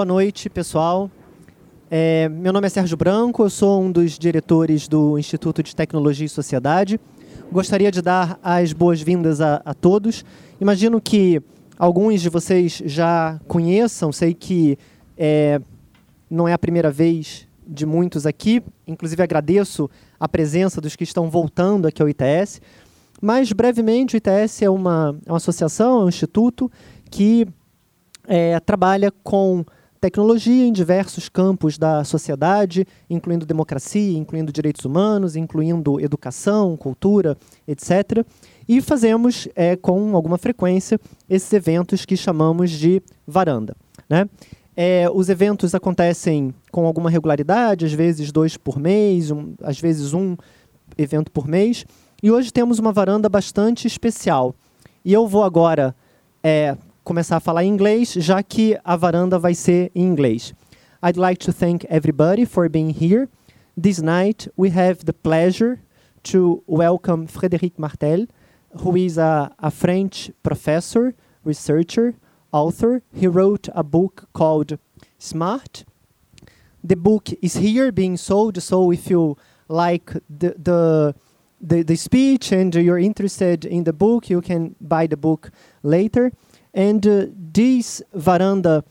Boa noite, pessoal. É, meu nome é Sérgio Branco, eu sou um dos diretores do Instituto de Tecnologia e Sociedade. Gostaria de dar as boas-vindas a, a, todos. Imagino que alguns de vocês já conheçam, sei que é, não é a primeira vez de muitos aqui, inclusive agradeço a presença dos que estão voltando aqui ao ITS. Mas, brevemente, o ITS é uma, é uma associação, é um instituto que é, trabalha com tecnologia em diversos campos da sociedade, incluindo democracia, incluindo direitos humanos, incluindo educação, cultura, etc. E fazemos é, com alguma frequência esses eventos que chamamos de varanda. Né? É, os eventos acontecem com alguma regularidade, às vezes dois por mês, um, às vezes um evento por mês. E hoje temos uma varanda bastante especial. E eu vou agora é, começar a falar em inglês, já que a varanda vai ser em inglês. I'd like to thank everybody for being here. This night we have the pleasure to welcome Frédéric Martel, who is a, a French professor, researcher, author. He wrote a book called Smart. The book is here being sold, so if you like the, the the, the speech and you're interested in the book, you can buy the book later. And uh, this veranda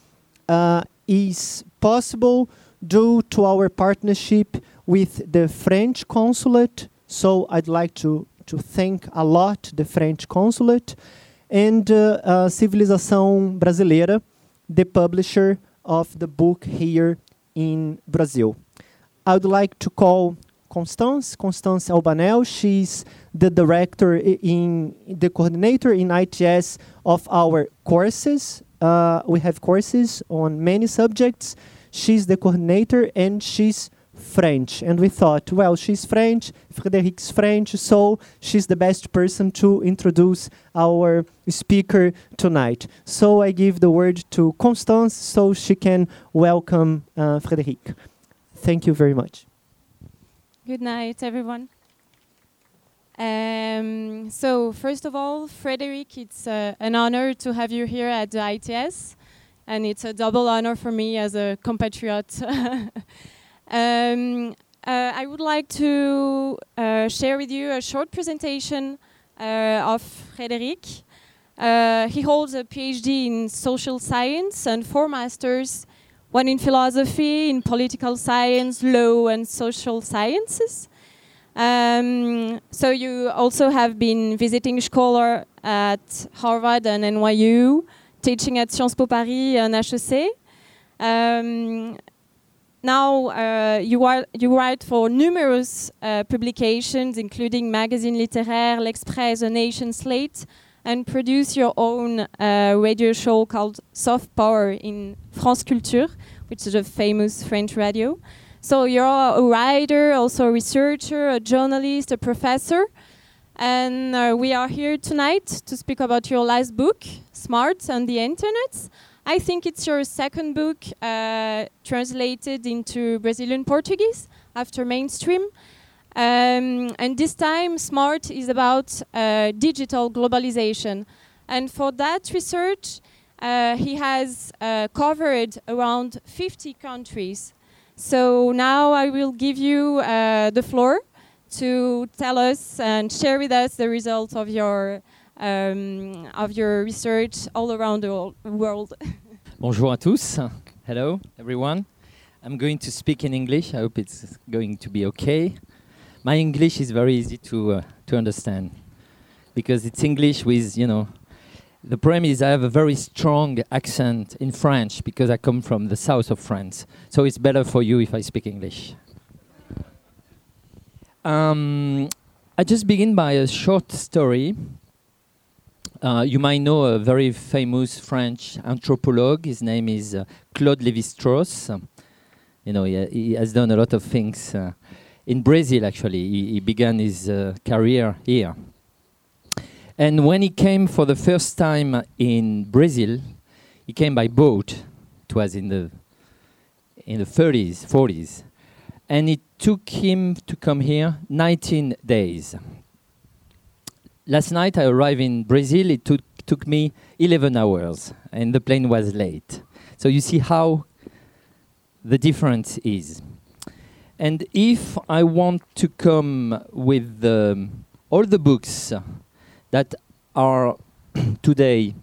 uh, is possible due to our partnership with the French consulate. So I'd like to, to thank a lot the French consulate and uh, uh, Civilização Brasileira, the publisher of the book here in Brazil. I would like to call Constance, Constance Albanel. She's the director in the coordinator in ITS of our courses. Uh, we have courses on many subjects. She's the coordinator and she's French. And we thought, well, she's French, Frédéric's French, so she's the best person to introduce our speaker tonight. So I give the word to Constance so she can welcome uh, Frédéric. Thank you very much. Good night, everyone. Um, so, first of all, Frédéric, it's uh, an honor to have you here at the ITS, and it's a double honor for me as a compatriot. um, uh, I would like to uh, share with you a short presentation uh, of Frédéric. Uh, he holds a PhD in social science and four masters one in philosophy, in political science, law, and social sciences. Um, so you also have been visiting scholar at Harvard and NYU, teaching at Sciences Po Paris and HEC. Um, now uh, you, are, you write for numerous uh, publications, including Magazine Littéraire, L'Express, The Nation, Slate, and produce your own uh, radio show called Soft Power in France Culture, which is a famous French radio. So you're a writer, also a researcher, a journalist, a professor. And uh, we are here tonight to speak about your last book, Smart on the Internet. I think it's your second book uh, translated into Brazilian Portuguese after mainstream. Um, and this time, SMART is about uh, digital globalization. And for that research, uh, he has uh, covered around 50 countries. So now I will give you uh, the floor to tell us and share with us the results of your um, of your research all around the world. Bonjour à tous. Hello, everyone. I'm going to speak in English. I hope it's going to be okay. My English is very easy to uh, to understand because it's English with you know the problem is I have a very strong accent in French because I come from the south of France. So it's better for you if I speak English. Um, I just begin by a short story. Uh, you might know a very famous French anthropologue. His name is uh, Claude Lévi-Strauss. you know, he, he, has done a lot of things uh, in Brazil. Actually, he, he began his uh, career here. And when he came for the first time in Brazil, he came by boat. It was in the in the 30s, 40s, and it took him to come here 19 days. Last night I arrived in Brazil. It took took me 11 hours, and the plane was late. So you see how the difference is. And if I want to come with all the books that are today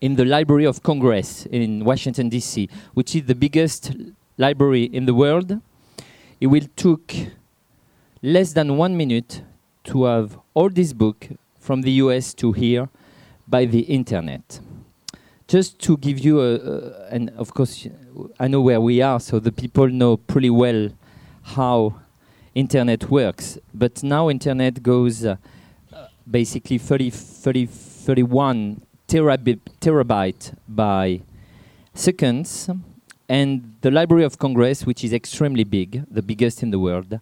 in the Library of Congress in Washington, D.C., which is the biggest library in the world, it will take less than one minute to have all this book from the US to here by the internet. Just to give you a, a and of course I know where we are, so the people know pretty well how internet works. But now internet goes uh, basically 30, 30, 31 terabit, terabyte by seconds. And the Library of Congress, which is extremely big, the biggest in the world,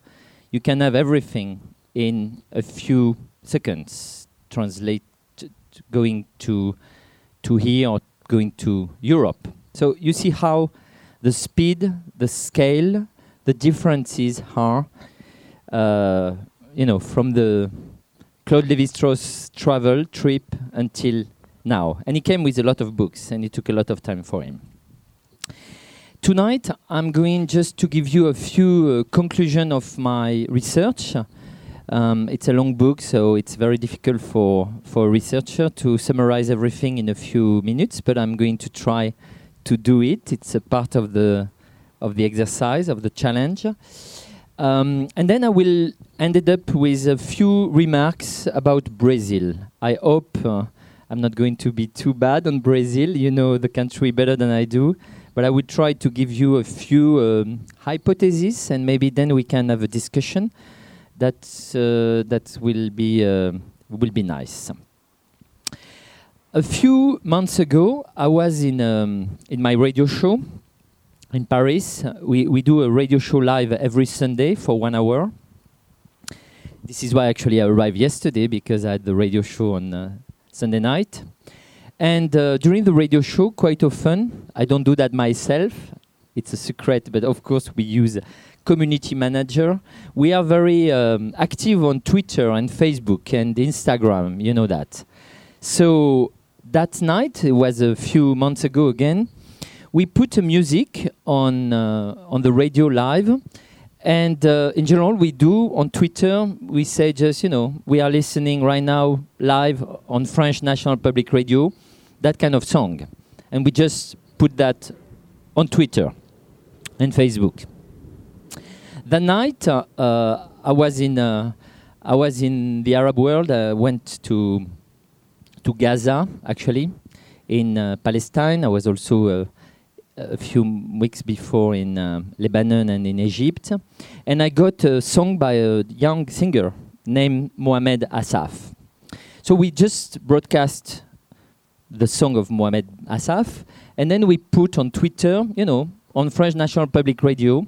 you can have everything in a few seconds. Translate going to to here or going to Europe. So you see how the speed, the scale, the differences are, uh, you know, from the Claude Lévi-Strauss travel trip until now. And he came with a lot of books, and it took a lot of time for him. Tonight, I'm going just to give you a few uh, conclusion of my research. Um, it's a long book, so it's very difficult for, for a researcher to summarize everything in a few minutes, but I'm going to try to do it. It's a part of the, of the exercise, of the challenge. Um, and then I will end it up with a few remarks about Brazil. I hope uh, I'm not going to be too bad on Brazil. You know the country better than I do but I will try to give you a few um, hypotheses, and maybe then we can have a discussion. That uh, that will be uh, will be nice. A few months ago, I was in um, in my radio show in Paris. We we do a radio show live every Sunday for one hour. This is why actually I arrived yesterday because I had the radio show on uh, Sunday night. And uh, during the radio show, quite often, I don't do that myself. It's a secret, but of course, we use community manager. We are very um, active on Twitter and Facebook and Instagram, you know that. So that night, it was a few months ago again, we put a music on, uh, on the radio live. And uh, in general, we do on Twitter, we say just, you know, we are listening right now live on French National Public Radio that kind of song. And we just put that on Twitter and Facebook. That night, uh, uh, I was in uh, I was in the Arab world. I went to to Gaza, actually, in uh, Palestine. I was also a few weeks before in uh, Lebanon and in Egypt, and I got a song by a young singer named Mohamed Asaf. So we just broadcast the song of Mohamed Asaf. And then we put on Twitter, you know, on French National Public Radio,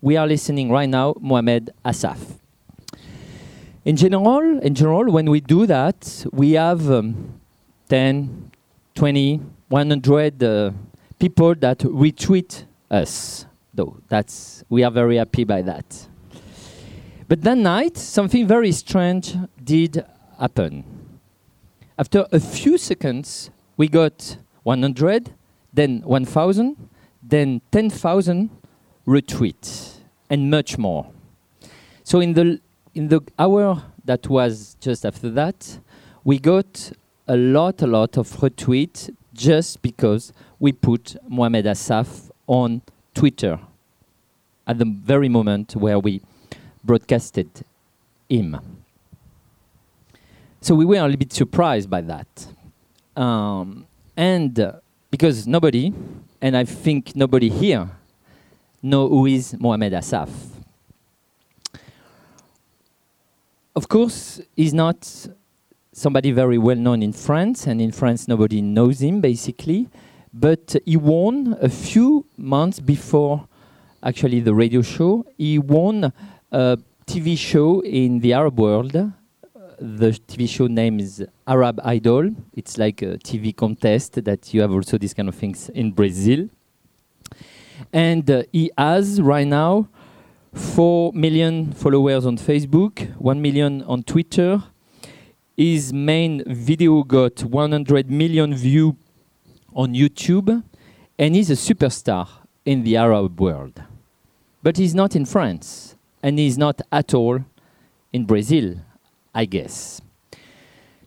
we are listening right now Mohamed Asaf. In general, in general, when we do that, we have um, 10, 20, 100 uh, people that retweet us. Though that's we are very happy by that. But that night, something very strange did happen. After a few seconds, we got 100, then 1,000, then 10,000 retweets, and much more. So in the in the hour that was just after that, we got a lot, a lot of retweets just because we put Mohamed Asaf on Twitter at the very moment where we broadcasted him. So we were a little bit surprised by that. Um, and uh, because nobody, and I think nobody here, know who is Mohamed Asaf. Of course, he's not somebody very well known in France, and in France nobody knows him basically. But he won a few months before actually the radio show. He won a TV show in the Arab world the TV show name is Arab Idol. It's like a TV contest that you have also these kind of things in Brazil. And uh, he has right now 4 million followers on Facebook, 1 million on Twitter. His main video got 100 million views on YouTube, and he's a superstar in the Arab world. But he's not in France, and he's not at all in Brazil, I guess.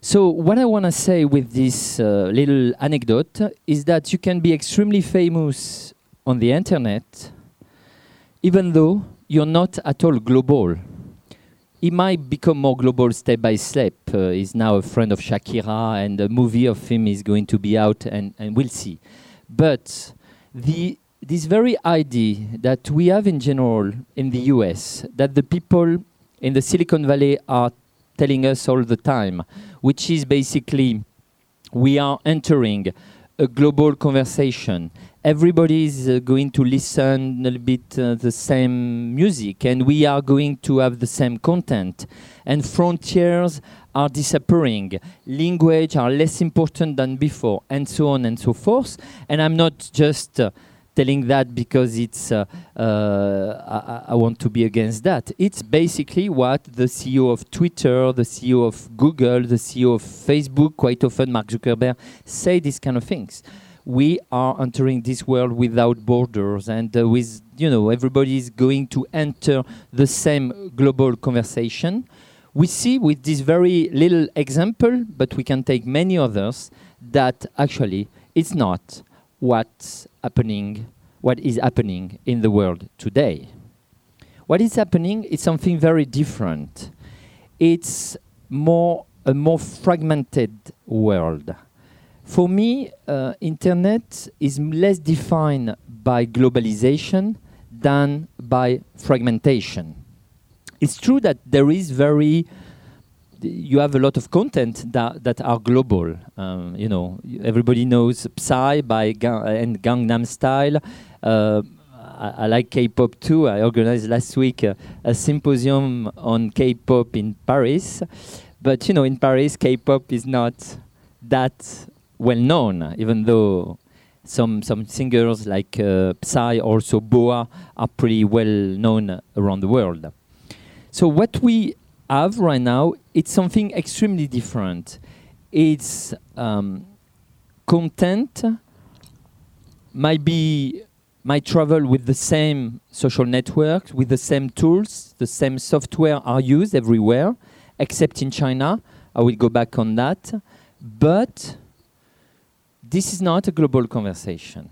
So, what I want to say with this uh, little anecdote is that you can be extremely famous on the internet, even though you're not at all global. He might become more global step by step. Uh, he's now a friend of Shakira, and a movie of him is going to be out, and, and we'll see. But the this very idea that we have in general in the US, that the people in the Silicon Valley are telling us all the time, which is basically we are entering a global conversation. Everybody is uh, going to listen a little bit uh, the same music, and we are going to have the same content. And frontiers are disappearing. Language are less important than before, and so on and so forth. And I'm not just uh, telling that because it's uh, uh, I, I, want to be against that. It's basically what the CEO of Twitter, the CEO of Google, the CEO of Facebook, quite often Mark Zuckerberg, say these kind of things. We are entering this world without borders, and uh, with you know everybody is going to enter the same global conversation. We see with this very little example, but we can take many others, that actually it's not what's happening, what is happening in the world today. What is happening is something very different. It's more a more fragmented world. For me, uh, internet is less defined by globalization than by fragmentation. It's true that there is very you have a lot of content that, that are global. Um, you know, everybody knows Psy by Ga and Gangnam Style. Uh, I, I, like K-pop too. I organized last week uh, a symposium on K-pop in Paris, but you know, in Paris, K-pop is not that well known, even though some some singers like uh, Psy, also Boa, are pretty well known around the world. So what we have right now, it's something extremely different. It's um, content might be might travel with the same social networks, with the same tools, the same software are used everywhere, except in China. I will go back on that. But this is not a global conversation.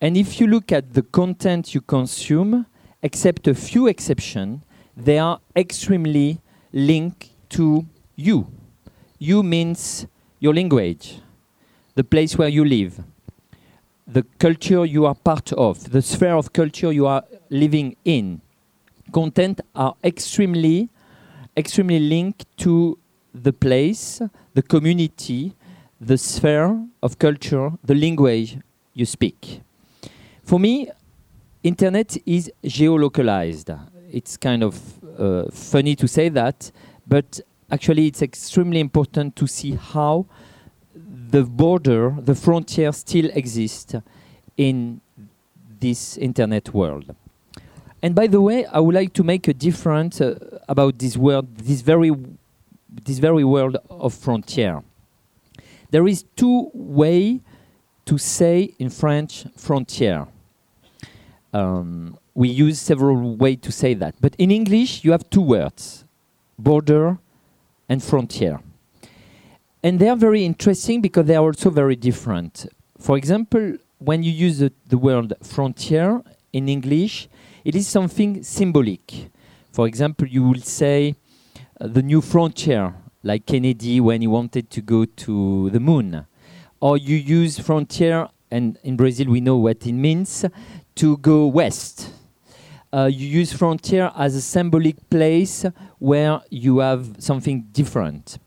And if you look at the content you consume, except a few exceptions, they are extremely link to you. You means your language, the place where you live, the culture you are part of, the sphere of culture you are living in. Content are extremely, extremely linked to the place, the community, the sphere of culture, the language you speak. For me, internet is geolocalized. It's kind of funny to say that, but actually it's extremely important to see how the border, the frontier still exists in this internet world. And by the way, I would like to make a difference uh, about this world, this very, this very world of frontier. There is two way to say in French frontier. Um, we use several ways to say that. But in English, you have two words border and frontier. And they are very interesting because they are also very different. For example, when you use the, the word frontier in English, it is something symbolic. For example, you will say uh, the new frontier, like Kennedy when he wanted to go to the moon. Or you use frontier, and in Brazil we know what it means, to go west uh, you use frontier as a symbolic place where you have something different.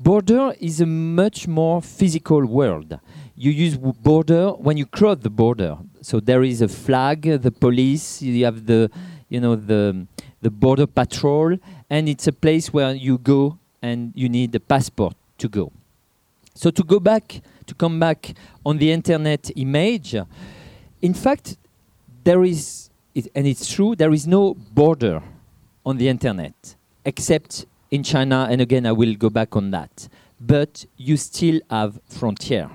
Border is a much more physical world. You use border when you cross the border. So there is a flag, the police, you have the, you know, the, the border patrol, and it's a place where you go and you need a passport to go. So to go back, to come back on the internet image, in fact, there is it, and it's true, there is no border on the internet except in China, and again, I will go back on that. But you still have frontier.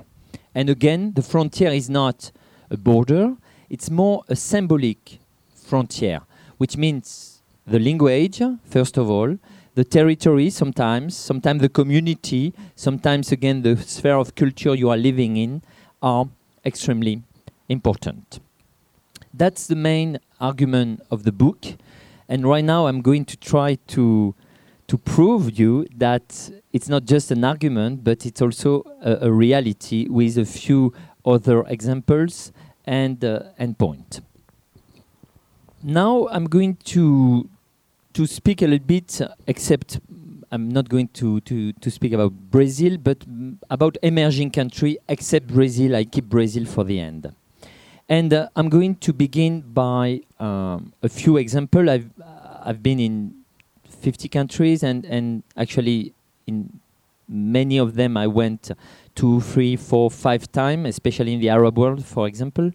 And again, the frontier is not a border, it's more a symbolic frontier, which means the language, first of all, the territory sometimes, sometimes the community, sometimes again the sphere of culture you are living in are extremely important. That's the main argument of the book. And right now I'm going to try to to prove you that it's not just an argument, but it's also a, a reality with a few other examples and uh, endpoint. Now I'm going to to speak a little bit, except I'm not going to, to, to speak about Brazil, but about emerging country, except Brazil. I keep Brazil for the end. And uh, I'm going to begin by um, a few examples. I've, I've been in 50 countries, and, and actually, in many of them, I went two, three, four, five times, especially in the Arab world, for example.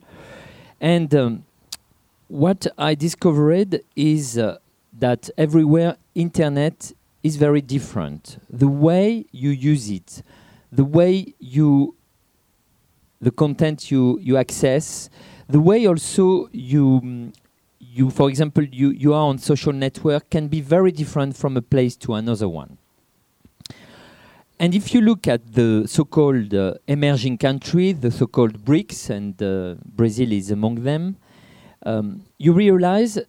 And um, what I discovered is uh, that everywhere internet is very different. The way you use it, the way you the content you you access, the way also you you for example you you are on social network can be very different from a place to another one. And if you look at the so-called uh, emerging countries, the so-called BRICS, and uh, Brazil is among them, um, you realize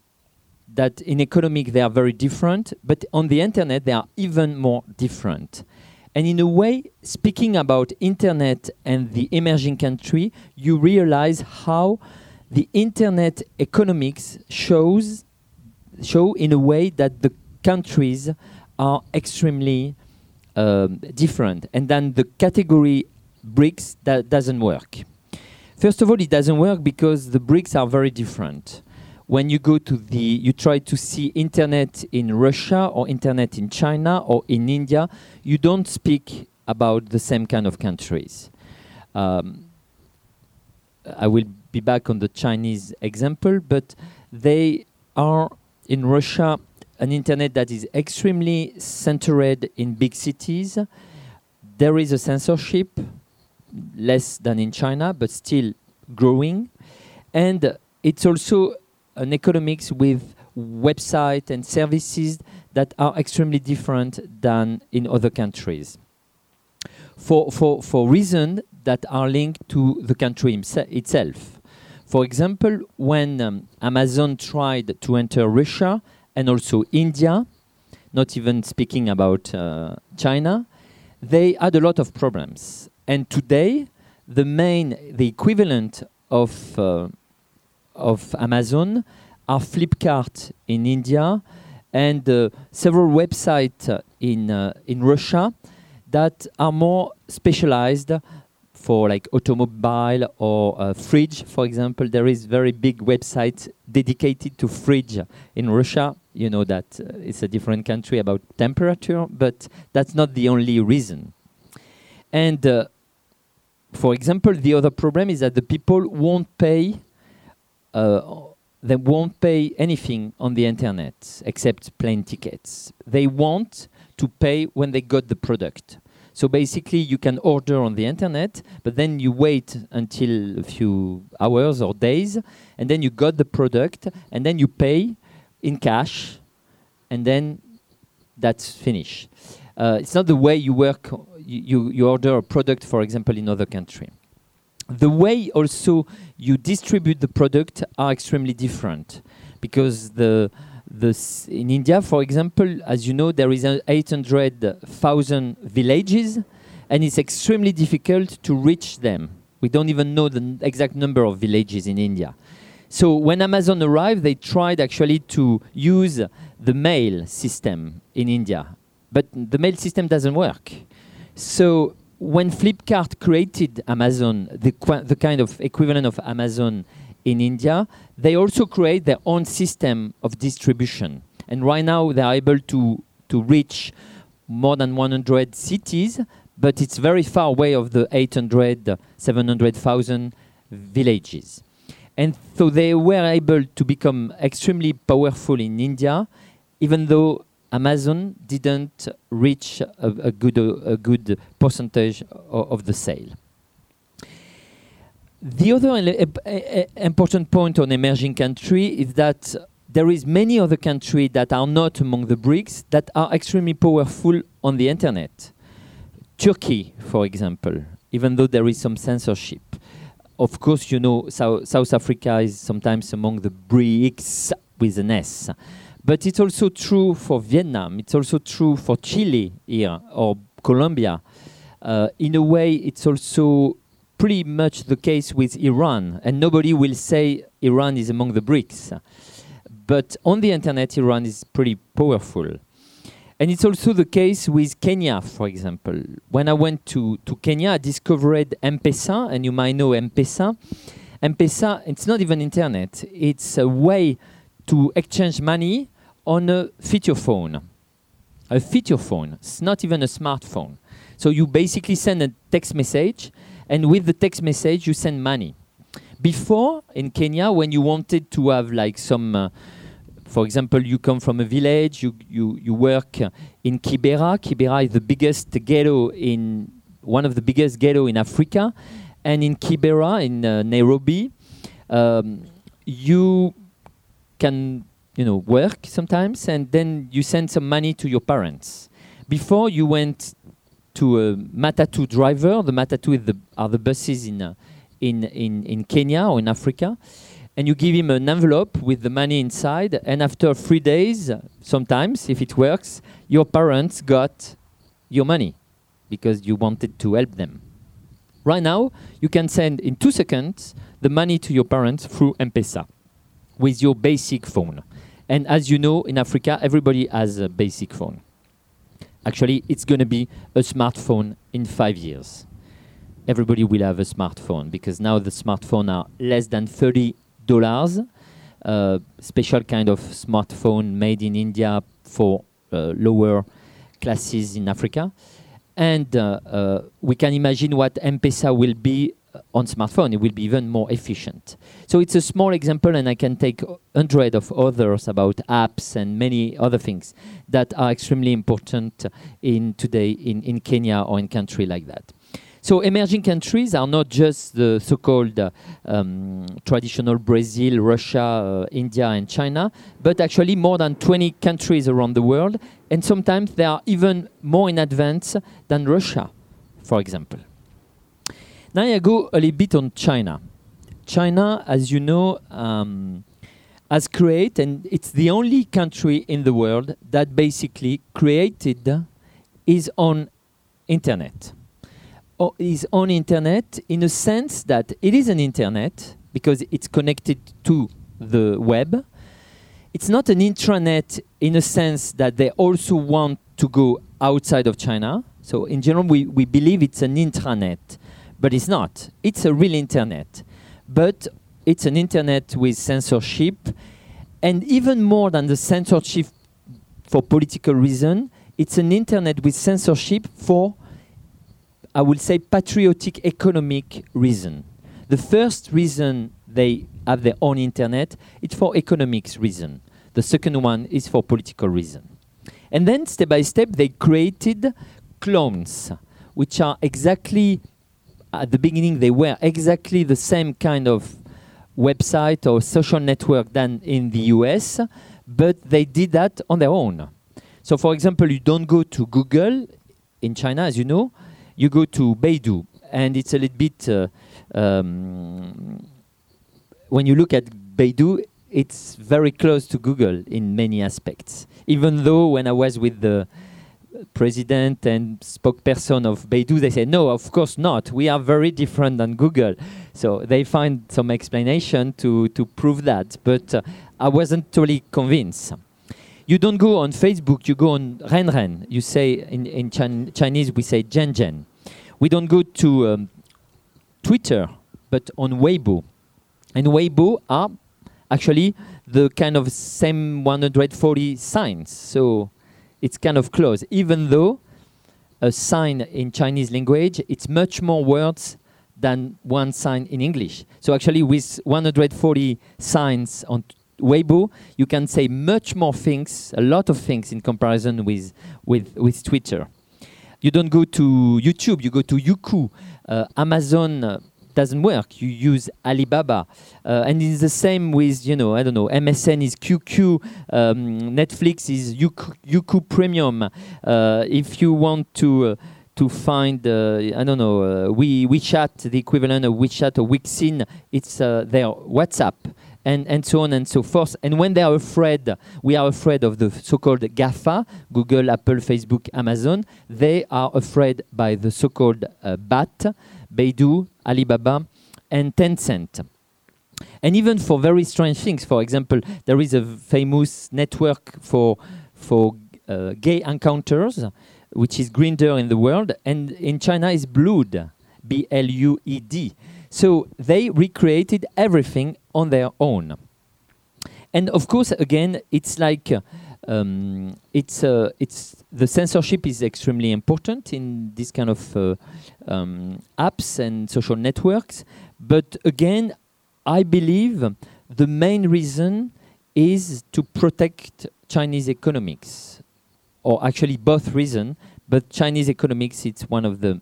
that in economic they are very different, but on the internet they are even more different. And in a way, speaking about internet and the emerging country, you realize how the internet economics shows show in a way that the countries are extremely um, different, and then the category BRICS that doesn't work. First of all, it doesn't work because the BRICS are very different when you go to the, you try to see internet in Russia or internet in China or in India, you don't speak about the same kind of countries. Um, I will be back on the Chinese example, but they are in Russia an internet that is extremely centered in big cities. There is a censorship, less than in China, but still growing. And it's also an economics with website and services that are extremely different than in other countries. For, for, for reasons that are linked to the country itself. For example, when um, Amazon tried to enter Russia and also India, not even speaking about uh, China, they had a lot of problems. And today, the main, the equivalent of uh, of Amazon are Flipkart in India and uh, several websites uh, in uh, in Russia that are more specialized for like automobile or uh, fridge, for example. There is very big website dedicated to fridge in Russia. You know that uh, it's a different country about temperature, but that's not the only reason. And uh, for example, the other problem is that the people won't pay they won't pay anything on the internet except plane tickets. They want to pay when they got the product. So basically, you can order on the internet, but then you wait until a few hours or days, and then you got the product, and then you pay in cash, and then that's finished. Uh, it's not the way you work. You, you, you order a product, for example, in other country the way also you distribute the product are extremely different because the the in India, for example, as you know, there is 800,000 villages, and it's extremely difficult to reach them. We don't even know the exact number of villages in India. So when Amazon arrived, they tried actually to use the mail system in India, but the mail system doesn't work. So when Flipkart created Amazon, the, the kind of equivalent of Amazon in India, they also create their own system of distribution. And right now they are able to, to reach more than 100 cities, but it's very far away of the 800, 700,000 villages. And so they were able to become extremely powerful in India, even though Amazon didn't reach a, a good, a good percentage of, of the sale. the other important point on emerging country is that there is many other countries that are not among the BRICS that are extremely powerful on the internet. Turkey, for example, even though there is some censorship. Of course, you know, South, South Africa is sometimes among the BRICS with an S. But it's also true for Vietnam, it's also true for Chile here, or Colombia. Uh, in a way, it's also pretty much the case with Iran, and nobody will say Iran is among the BRICS. But on the internet, Iran is pretty powerful. And it's also the case with Kenya, for example. When I went to, to Kenya, I discovered M-Pesa, and you might know M-Pesa. M-Pesa, it's not even internet. It's a way to exchange money on a feature phone. A feature phone. It's not even a smartphone. So you basically send a text message, and with the text message, you send money. Before, in Kenya, when you wanted to have like some uh, for example, you come from a village, you, you, you work in Kibera. Kibera is the biggest ghetto in, one of the biggest ghetto in Africa. And in Kibera, in uh, Nairobi, um, you can, you know, work sometimes and then you send some money to your parents. Before you went to a matatu driver, the matatu the, are the buses in, uh, in, in, in Kenya or in Africa and you give him an envelope with the money inside, and after three days, sometimes, if it works, your parents got your money because you wanted to help them. Right now, you can send in two seconds the money to your parents through M-Pesa with your basic phone. And as you know, in Africa, everybody has a basic phone. Actually, it's going to be a smartphone in five years. Everybody will have a smartphone because now the smartphones are less than 30 dollars. Uh, special kind of smartphone made in India for uh, lower classes in Africa. And uh, uh we can imagine what M-Pesa will be on smartphone. It will be even more efficient. So it's a small example, and I can take hundred of others about apps and many other things that are extremely important in today in, in Kenya or in country like that. So emerging countries are not just the so-called uh, um, traditional Brazil, Russia, uh, India, and China, but actually more than 20 countries around the world, and sometimes they are even more in advance than Russia, for example. Now I go a little bit on China. China, as you know, um, has created, and it's the only country in the world that basically created its own internet is on internet in a sense that it is an internet because it's connected to the web. It's not an intranet in a sense that they also want to go outside of China. So in general, we, we believe it's an intranet, but it's not. It's a real internet, but it's an internet with censorship, and even more than the censorship for political reason, it's an internet with censorship for I will say patriotic economic reason. The first reason they have their own internet is for economics reason. The second one is for political reason. And then step by step they created clones, which are exactly at the beginning they were exactly the same kind of website or social network than in the US, but they did that on their own. So for example, you don't go to Google in China, as you know, you go to Baidu, and it's a little bit. Uh, um, when you look at Baidu, it's very close to Google in many aspects. Even though when I was with the president and spokesperson of Baidu, they say, no, of course not. We are very different than Google. So they find some explanation to, to prove that. But uh, I wasn't totally convinced. You don't go on Facebook, you go on Renren. You say, in, in Chin- Chinese, we say Zhen Zhen. We don't go to um, Twitter, but on Weibo. And Weibo are actually the kind of same 140 signs. So it's kind of close, even though a sign in Chinese language, it's much more words than one sign in English. So actually, with 140 signs on Weibo, you can say much more things, a lot of things in comparison with, with, with Twitter. You don't go to YouTube, you go to Youku. Uh, Amazon uh, doesn't work. You use Alibaba, uh, and it's the same with you know I don't know MSN is QQ, um, Netflix is Youku, Premium. Uh, if you want to uh, to find uh, I don't know uh, we WeChat, the equivalent of WeChat or Weixin, it's uh, their WhatsApp. And, and so on and so forth. And when they are afraid, we are afraid of the so-called GAFA, Google, Apple, Facebook, Amazon. They are afraid by the so-called uh, BAT, Baidu, Alibaba, and Tencent. And even for very strange things, for example, there is a famous network for for uh, gay encounters, which is Grindr in the world, and in China is Blued, B-L-U-E-D. So they recreated everything on their own. And of course, again, it's like um, it's uh, it's the censorship is extremely important in this kind of uh, um, apps and social networks. But again, I believe the main reason is to protect Chinese economics, or actually both reasons. But Chinese economics, it's one of the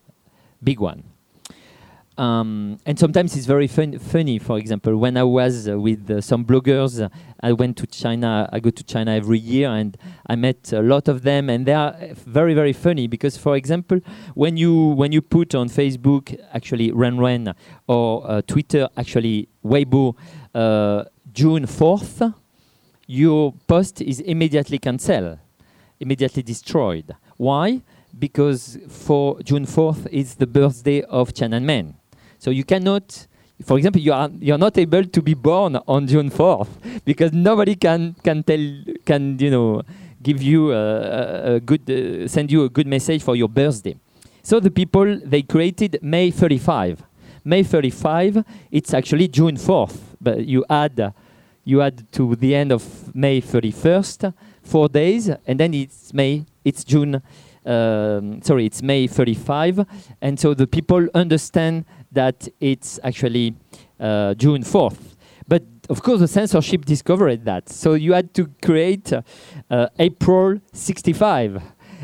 big one. Um, and sometimes it's very fun funny. For example, when I was uh, with uh, some bloggers, uh, I went to China. I go to China every year, and I met a lot of them, and they are very, very funny because, for example, when you when you put on Facebook actually Ren Ren or uh, Twitter actually Weibo uh, June fourth, your post is immediately cancelled, immediately destroyed. Why? Because for June 4th is the birthday of Tiananmen. So you cannot, for example, you are you're not able to be born on June 4th because nobody can can tell can you know give you a, a, good uh, send you a good message for your birthday. So the people they created May 35. May 35, it's actually June 4th, but you add you add to the end of May 31st four days, and then it's May, it's June. Um, sorry, it's May 35, and so the people understand that it's actually uh, June 4th. But of course, the censorship discovered that. So you had to create uh, April 65.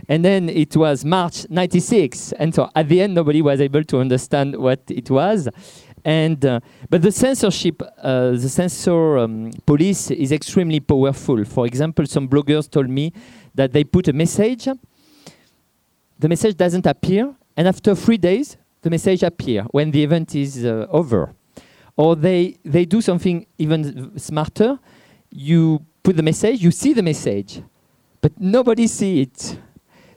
And then it was March 96. And so at the end, nobody was able to understand what it was. And, uh, but the censorship, uh, the censor um, police is extremely powerful. For example, some bloggers told me that they put a message, the message doesn't appear, and after three days, the message appear when the event is uh, over. Or they, they do something even smarter. You put the message, you see the message, but nobody see it.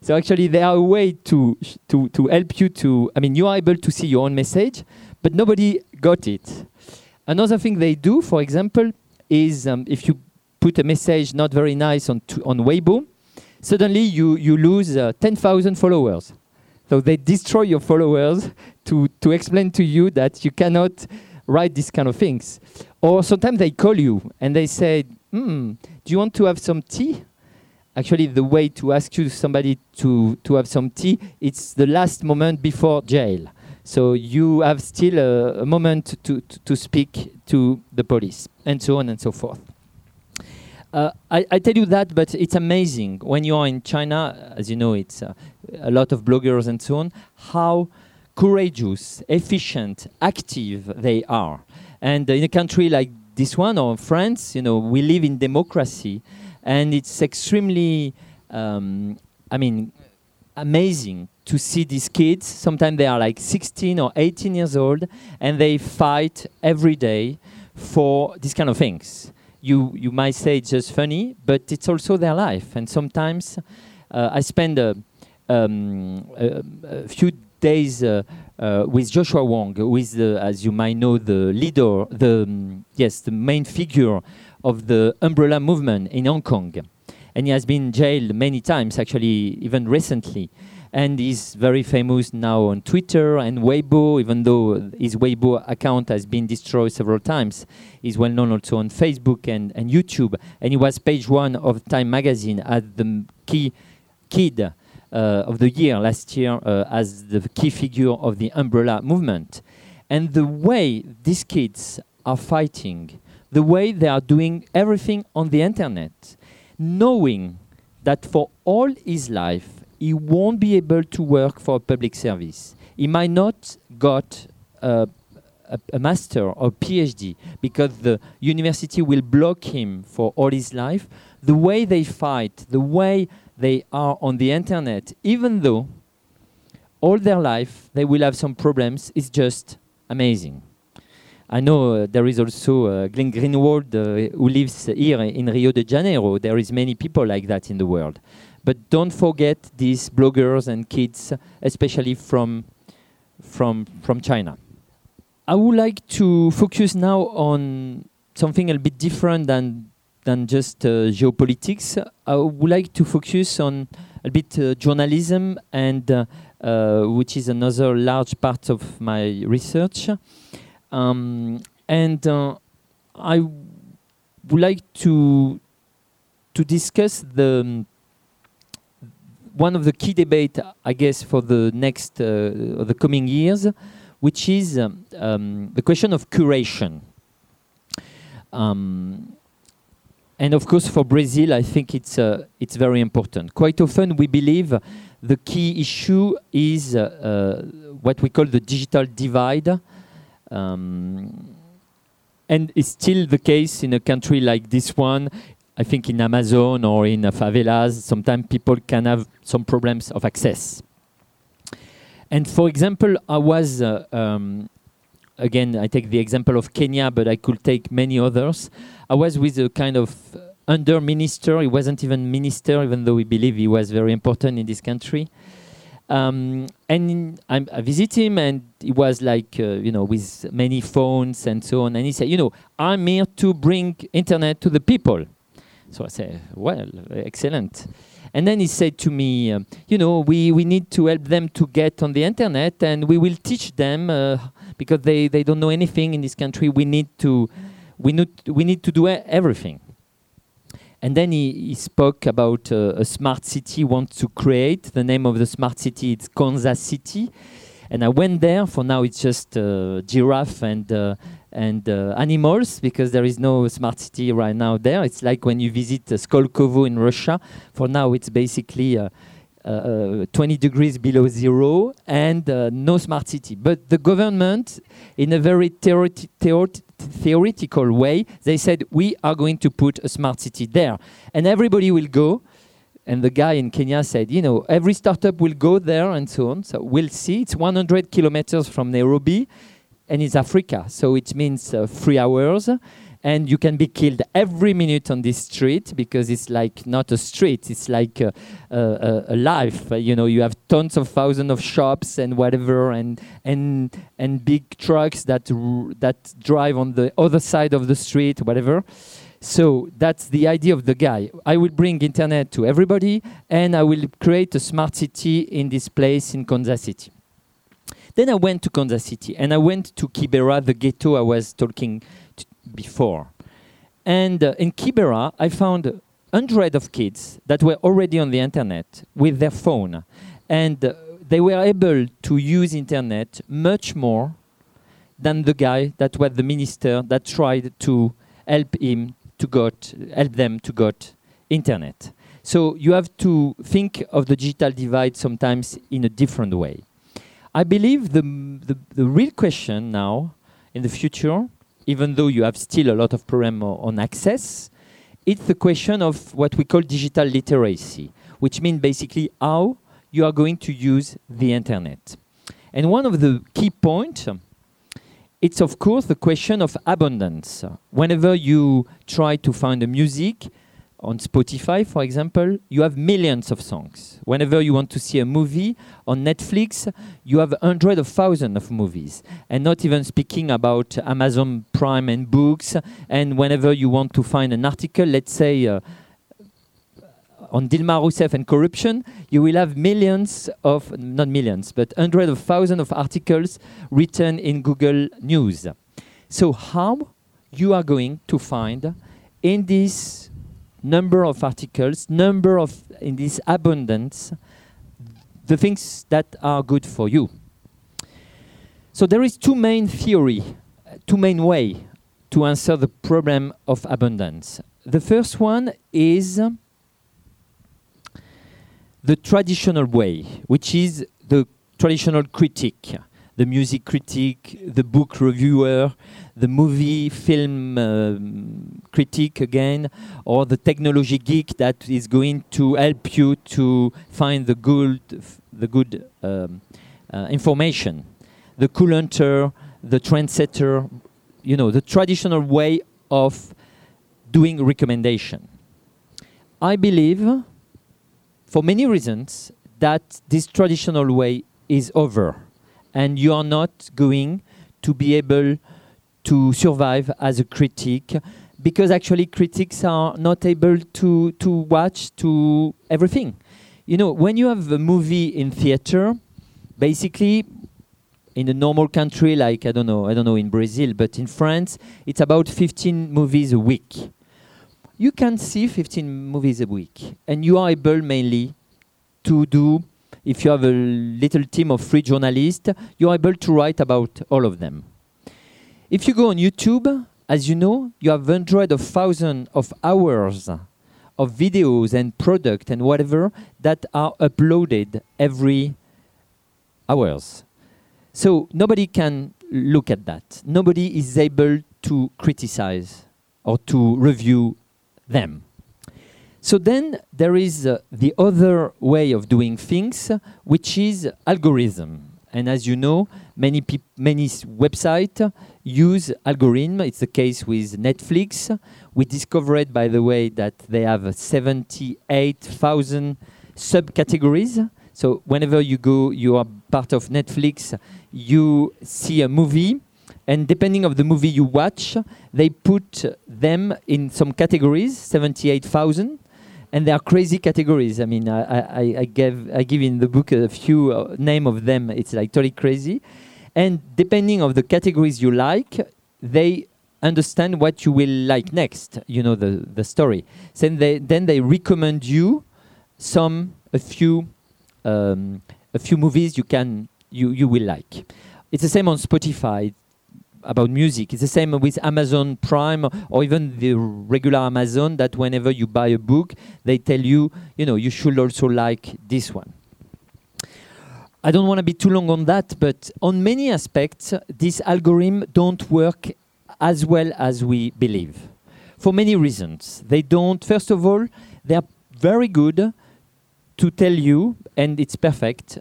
So actually, there are a way to, to, to help you to, I mean, you are able to see your own message, but nobody got it. Another thing they do, for example, is um, if you put a message not very nice on, on Weibo, suddenly you, you lose uh, 10,000 followers. So they destroy your followers to, to explain to you that you cannot write these kind of things. Or sometimes they call you and they say, hmm, do you want to have some tea? Actually, the way to ask you somebody to, to have some tea, it's the last moment before jail. So you have still a, a moment to, to, to speak to the police, and so on and so forth. Uh, I, I, tell you that, but it's amazing when you are in China. As you know, it's uh, a lot of bloggers and so on. How courageous, efficient, active they are, and in a country like this one or France, you know, we live in democracy, and it's extremely, um, I mean, amazing to see these kids. Sometimes they are like 16 or 18 years old, and they fight every day for these kind of things you you might say it's just funny, but it's also their life. And sometimes uh, I spend a, um, a, a few days uh, uh, with Joshua Wong, who is, the, as you might know, the leader, the um, yes, the main figure of the umbrella movement in Hong Kong, and he has been jailed many times, actually, even recently and he's very famous now on Twitter and Weibo, even though his Weibo account has been destroyed several times. He's well known also on Facebook and, and YouTube, and he was page one of Time magazine as the key kid uh, of the year last year uh, as the key figure of the umbrella movement. And the way these kids are fighting, the way they are doing everything on the internet, knowing that for all his life he won't be able to work for a public service. He might not got a, a master or PhD because the university will block him for all his life. The way they fight, the way they are on the internet, even though all their life they will have some problems, is just amazing. I know uh, there is also uh, Glenn Greenwald uh, who lives here in Rio de Janeiro. There is many people like that in the world. But don't forget these bloggers and kids, especially from, from, from China. I would like to focus now on something a bit different than, than just uh, geopolitics. I would like to focus on a bit uh, journalism, and uh, uh which is another large part of my research. Um, and uh, I would like to to discuss the one of the key debate, I guess, for the next uh, the coming years, which is um, um, the question of curation. Um, and of course, for Brazil, I think it's uh, it's very important. Quite often, we believe the key issue is uh, uh what we call the digital divide, um, and it's still the case in a country like this one. I think in Amazon or in favelas, sometimes people can have some problems of access. And for example, I was, uh, um, again, I take the example of Kenya, but I could take many others. I was with a kind of under minister, he wasn't even minister, even though we believe he was very important in this country. Um, and I, I visit him, and he was like, uh, you know, with many phones and so on. And he said, you know, I'm here to bring internet to the people. So I said, well, excellent. And then he said to me, um, you know, we, we need to help them to get on the internet and we will teach them uh, because they, they don't know anything in this country. We need to, we need, we need to do everything. And then he, he spoke about uh, a smart city wants to create. The name of the smart city is Konza City. And I went there. For now, it's just uh, giraffe and uh, and uh, animals because there is no smart city right now there. It's like when you visit uh, Skolkovo in Russia. For now, it's basically uh, uh, uh 20 degrees below zero and uh, no smart city. But the government, in a very theoreti theoret theoretical way, they said, we are going to put a smart city there. And everybody will go. And the guy in Kenya said, you know, every startup will go there and so on. So we'll see. It's 100 kilometers from Nairobi and it's Africa, so it means uh, three hours. And you can be killed every minute on this street because it's like not a street, it's like a, a, a life. You know, you have tons of thousands of shops and whatever, and and and big trucks that that drive on the other side of the street, whatever. So that's the idea of the guy. I will bring internet to everybody, and I will create a smart city in this place in Konza City. Then I went to Konza City and I went to Kibera, the ghetto I was talking before. And uh, in Kibera, I found hundreds of kids that were already on the internet with their phone. And uh, they were able to use internet much more than the guy that was the minister that tried to help him to got help them to got internet. So you have to think of the digital divide sometimes in a different way. I believe the, the, the real question now in the future, even though you have still a lot of problem on access, it's the question of what we call digital literacy, which means basically how you are going to use the internet. And one of the key points, it's of course the question of abundance. Whenever you try to find a music, on Spotify, for example, you have millions of songs. Whenever you want to see a movie on Netflix, you have hundreds of thousands of movies. And not even speaking about Amazon Prime and books. And whenever you want to find an article, let's say uh, on Dilma Rousseff and corruption, you will have millions of, not millions, but hundreds of thousands of articles written in Google News. So, how you are going to find in this number of articles, number of in this abundance, the things that are good for you. So there is two main theory, two main way to answer the problem of abundance. The first one is the traditional way, which is the traditional critique. the music critic, the book reviewer, the movie film um, critic again, or the technology geek that is going to help you to find the good, the good um, uh, information, the cool hunter, the trendsetter, you know, the traditional way of doing recommendation. I believe, for many reasons, that this traditional way is over, and you are not going to be able to survive as a critic because actually critics are not able to to watch to everything. You know, when you have a movie in theater, basically in a normal country like I don't know, I don't know in Brazil, but in France, it's about 15 movies a week. You can see 15 movies a week, and you are able mainly to do. If you have a little team of free journalists, you are able to write about all of them. If you go on YouTube, as you know, you have hundreds of thousands of hours of videos and product and whatever that are uploaded every hours. So nobody can look at that. Nobody is able to criticize or to review them. So then there is uh, the other way of doing things, which is algorithm. And as you know, many many websites use algorithm. It's the case with Netflix. We discovered, by the way, that they have 78,000 subcategories. So whenever you go, you are part of Netflix, you see a movie, and depending of the movie you watch, they put them in some categories, 78,000 and they are crazy categories. I mean, I, I, I, gave I give in the book a few uh, name of them. It's like totally crazy, and depending of the categories you like, they understand what you will like next. You know the the story. Then they then they recommend you some a few um, a few movies you can you you will like. It's the same on Spotify about music. It's the same with Amazon Prime or even the regular Amazon that whenever you buy a book, they tell you, you know, you should also like this one. I don't want to be too long on that, but on many aspects, this algorithm don't work as well as we believe. For many reasons. They don't, first of all, they are very good to tell you, and it's perfect,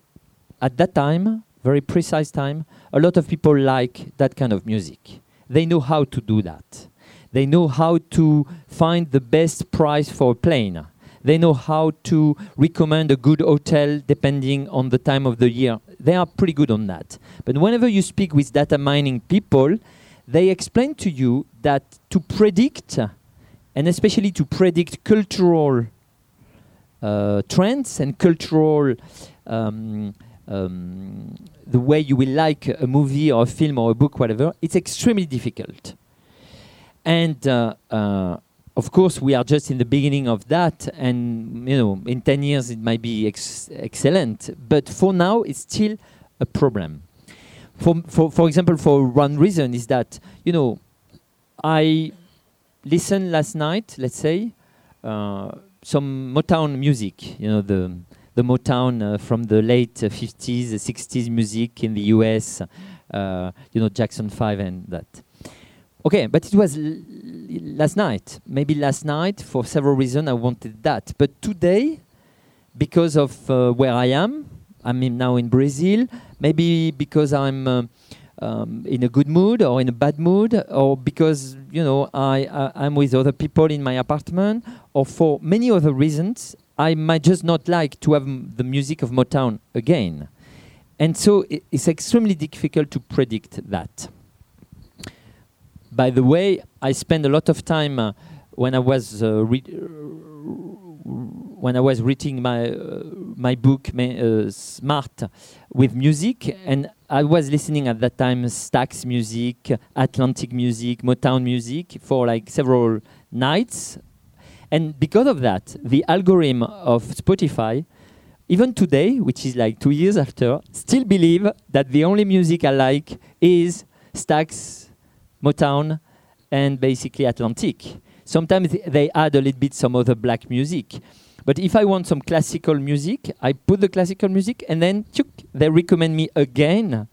at that time, very precise time, a lot of people like that kind of music. They know how to do that. They know how to find the best price for a plane. They know how to recommend a good hotel depending on the time of the year. They are pretty good on that. But whenever you speak with data mining people, they explain to you that to predict, and especially to predict cultural uh, trends and cultural um, um, the way you will like a movie or a film or a book, whatever, it's extremely difficult. And uh, uh, of course, we are just in the beginning of that, and you know, in 10 years it might be ex excellent, but for now, it's still a problem. For, for, for example, for one reason is that, you know, I listened last night, let's say, uh, some Motown music, you know, the the Motown uh, from the late 50s, 60s music in the US, uh, you know, Jackson 5 and that. Okay, but it was last night. Maybe last night, for several reasons, I wanted that. But today, because of uh, where I am, I'm in now in Brazil, maybe because I'm uh, um, in a good mood or in a bad mood, or because you know I, I am with other people in my apartment, or for many other reasons, I might just not like to have the music of Motown again. And so it's extremely difficult to predict that. By the way, I spent a lot of time uh, when I was uh, when I was reading my uh, my book uh, Smart with music, and I was listening at that time Stax music, Atlantic music, Motown music for like several nights. And because of that, the algorithm of Spotify, even today, which is like two years after, still believe that the only music I like is Stax, Motown, and basically Atlantic. Sometimes they add a little bit some other black music. But if I want some classical music, I put the classical music and then chuk, they recommend me again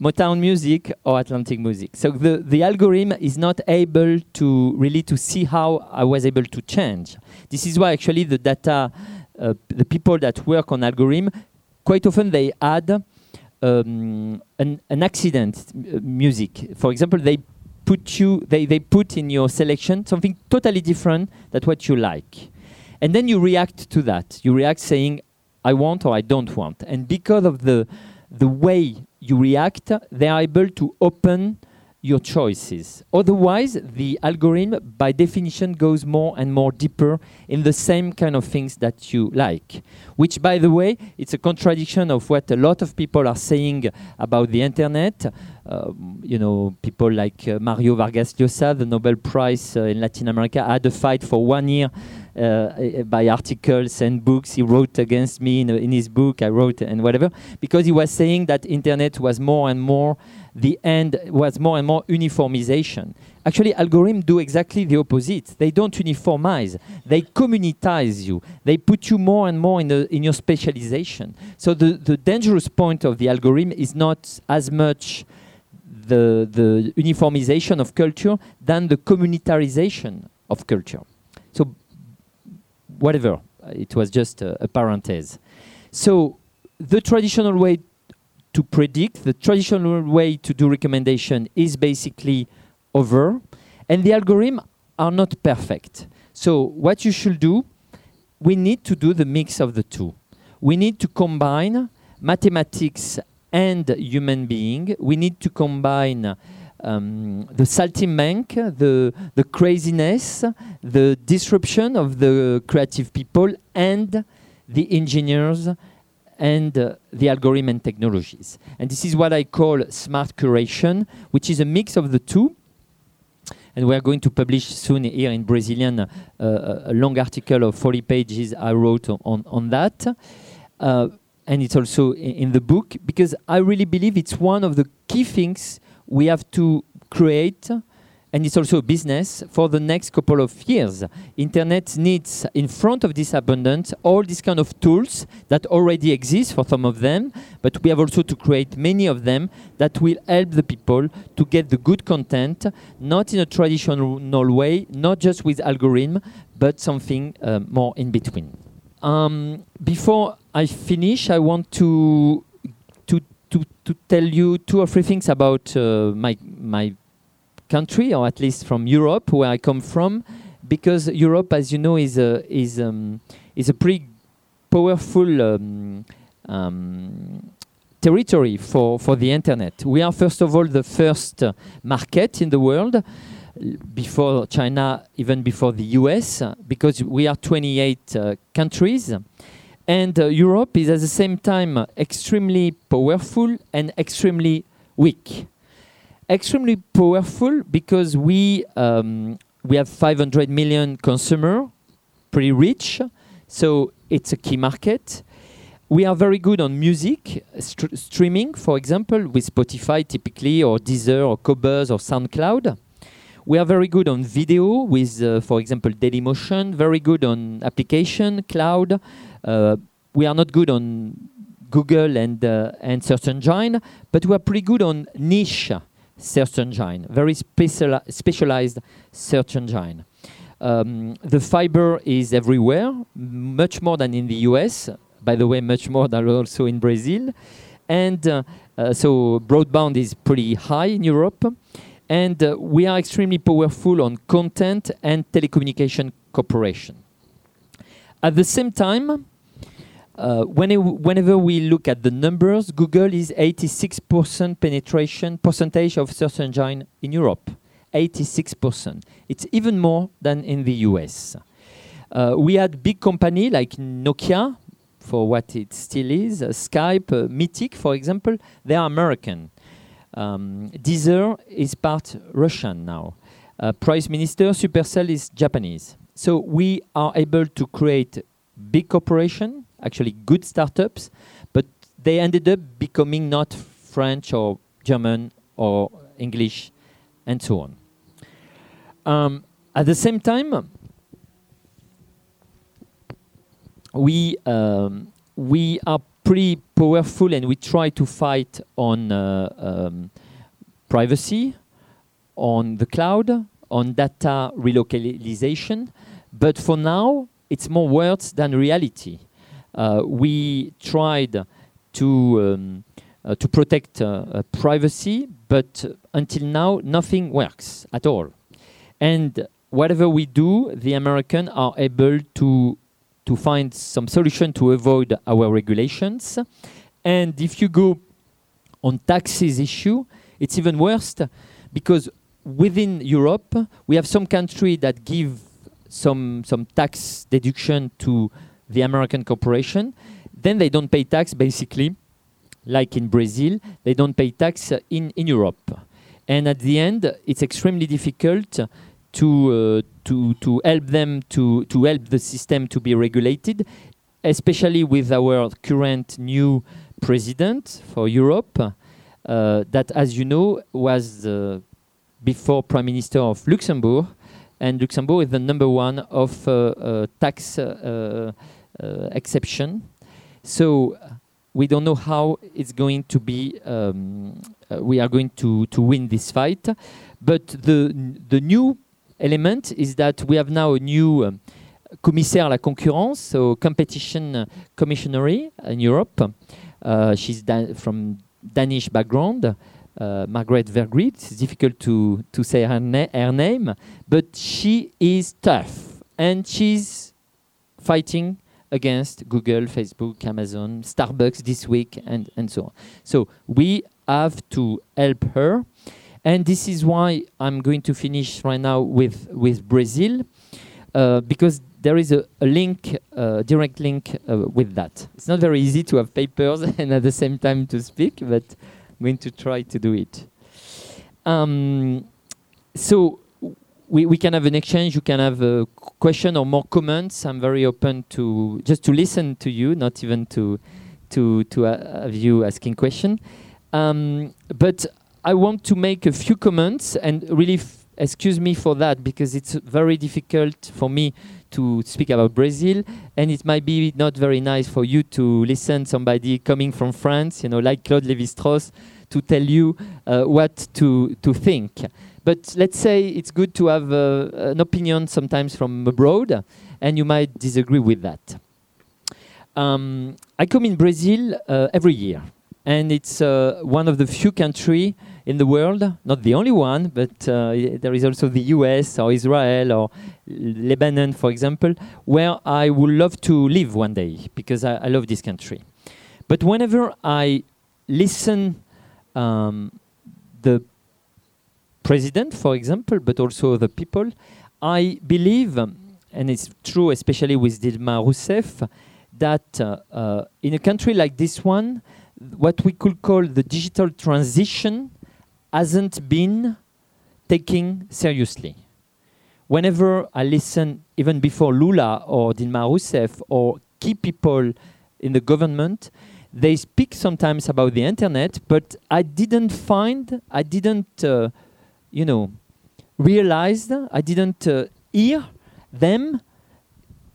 Motown music or Atlantic music. So the, the algorithm is not able to really to see how I was able to change. This is why actually the data, uh, the people that work on algorithm, quite often they add um, an, an accident uh, music. For example, they put you, they, they put in your selection something totally different than what you like. And then you react to that. You react saying, I want or I don't want. And because of the, the way you react, they are able to open your choices. Otherwise, the algorithm, by definition, goes more and more deeper in the same kind of things that you like. Which, by the way, it's a contradiction of what a lot of people are saying about the internet. Uh, you know, people like uh, Mario Vargas Llosa, the Nobel Prize uh, in Latin America, had a fight for one year uh, by articles and books. He wrote against me in, in, his book. I wrote and whatever. Because he was saying that internet was more and more the end was more and more uniformization. Actually algorithms do exactly the opposite. They don't uniformize. They communitize you. They put you more and more in, in your specialization. So the, the dangerous point of the algorithm is not as much the, the uniformization of culture than the communitarization of culture so whatever. It was just a, a parenthesis. So the traditional way to predict, the traditional way to do recommendation is basically over, and the algorithms are not perfect. So what you should do, we need to do the mix of the two. We need to combine mathematics and human being. We need to combine um, the saltimbanque, the, the craziness, the disruption of the creative people, and the engineers and uh, the algorithm and technologies. And this is what I call smart curation, which is a mix of the two. And we are going to publish soon here in Brazilian uh, a long article of 40 pages I wrote on, on that. Uh, and it's also in the book because I really believe it's one of the key things we have to create and it's also a business for the next couple of years. Internet needs, in front of this abundance, all these kind of tools that already exist for some of them, but we have also to create many of them that will help the people to get the good content, not in a traditional way, not just with algorithm, but something uh, more in between. Um, before I finish, I want to to, to to tell you two or three things about uh, my, my country, or at least from Europe, where I come from, because Europe, as you know, is a, is, um, is a pretty powerful um, um, territory for, for the internet. We are, first of all, the first uh, market in the world, before China, even before the US, uh, because we are 28 uh, countries. And uh, Europe is at the same time extremely powerful and extremely weak. Extremely powerful because we um, we have 500 million consumers, pretty rich, so it's a key market. We are very good on music st streaming, for example, with Spotify typically, or Deezer, or Qobuz, or SoundCloud. We are very good on video with, uh, for example, Dailymotion. Very good on application, cloud. Uh, we are not good on Google and uh, and search engine, but we are pretty good on niche search engine, very special specialized search engine. Um, the fiber is everywhere, much more than in the US. By the way, much more than also in Brazil, and uh, uh, so broadband is pretty high in Europe, and uh, we are extremely powerful on content and telecommunication cooperation. At the same time, uh, whenever we look at the numbers, Google is 86% penetration percentage of search engine in Europe. 86%. It's even more than in the US. Uh, we had big company like Nokia, for what it still is, uh, Skype, uh, Mythic, for example. They are American. Um, Deezer is part Russian now. Uh, Prime Minister Supercell is Japanese. So we are able to create big corporation actually good startups, but they ended up becoming not French or German or English and so on. Um, at the same time, we um, we are pretty powerful, and we try to fight on uh, um, privacy, on the cloud, on data relocalization. But for now, it's more words than reality. Uh, we tried to um, uh, to protect uh, privacy, but until now, nothing works at all. And whatever we do, the Americans are able to to find some solution to avoid our regulations. And if you go on taxes issue, it's even worse because within Europe, we have some country that give some some tax deduction to the American corporation. Then they don't pay tax basically, like in Brazil, they don't pay tax in, in Europe. And at the end, it's extremely difficult to uh, to to help them to to help the system to be regulated, especially with our current new president for Europe, uh, that, as you know, was uh, before Prime Minister of Luxembourg, and Luxembourg is the number one of uh, uh, tax uh, exception. So we don't know how it's going to be. Um, we are going to to win this fight, but the the new element is that we have now a new um, commissaire à la concurrence, so competition commissioner in Europe. Uh, she's da from Danish background, uh, Margrethe Vergriet. It's difficult to, to say her, na her name, but she is tough and she's fighting against Google, Facebook, Amazon, Starbucks this week, and, and so on. So we have to help her. And this is why I'm going to finish right now with, with Brazil, uh, because there is a, a link, uh, direct link uh, with that. It's not very easy to have papers and at the same time to speak, but I'm going to try to do it. Um, so we, we can have an exchange. You can have a question or more comments. I'm very open to just to listen to you, not even to to to have you asking question. Um, but I want to make a few comments and really excuse me for that because it's very difficult for me to speak about Brazil, and it might be not very nice for you to listen somebody coming from France, you know, like Claude Lévi-Strauss, to tell you uh, what to to think. But let's say it's good to have uh, an opinion sometimes from abroad, and you might disagree with that. Um, I come in Brazil uh, every year, and it's uh, one of the few countries in the world, not the only one, but uh, there is also the US or Israel or Lebanon, for example, where I would love to live one day because I, I love this country. But whenever I listen um, the president, for example, but also the people, I believe, and it's true especially with Dilma Rousseff, that uh, uh, in a country like this one, what we could call the digital transition hasn't been taken seriously. Whenever I listen, even before Lula or Dilma Rousseff or key people in the government, they speak sometimes about the internet, but I didn't find, I didn't, uh, you know, realized I didn't uh, hear them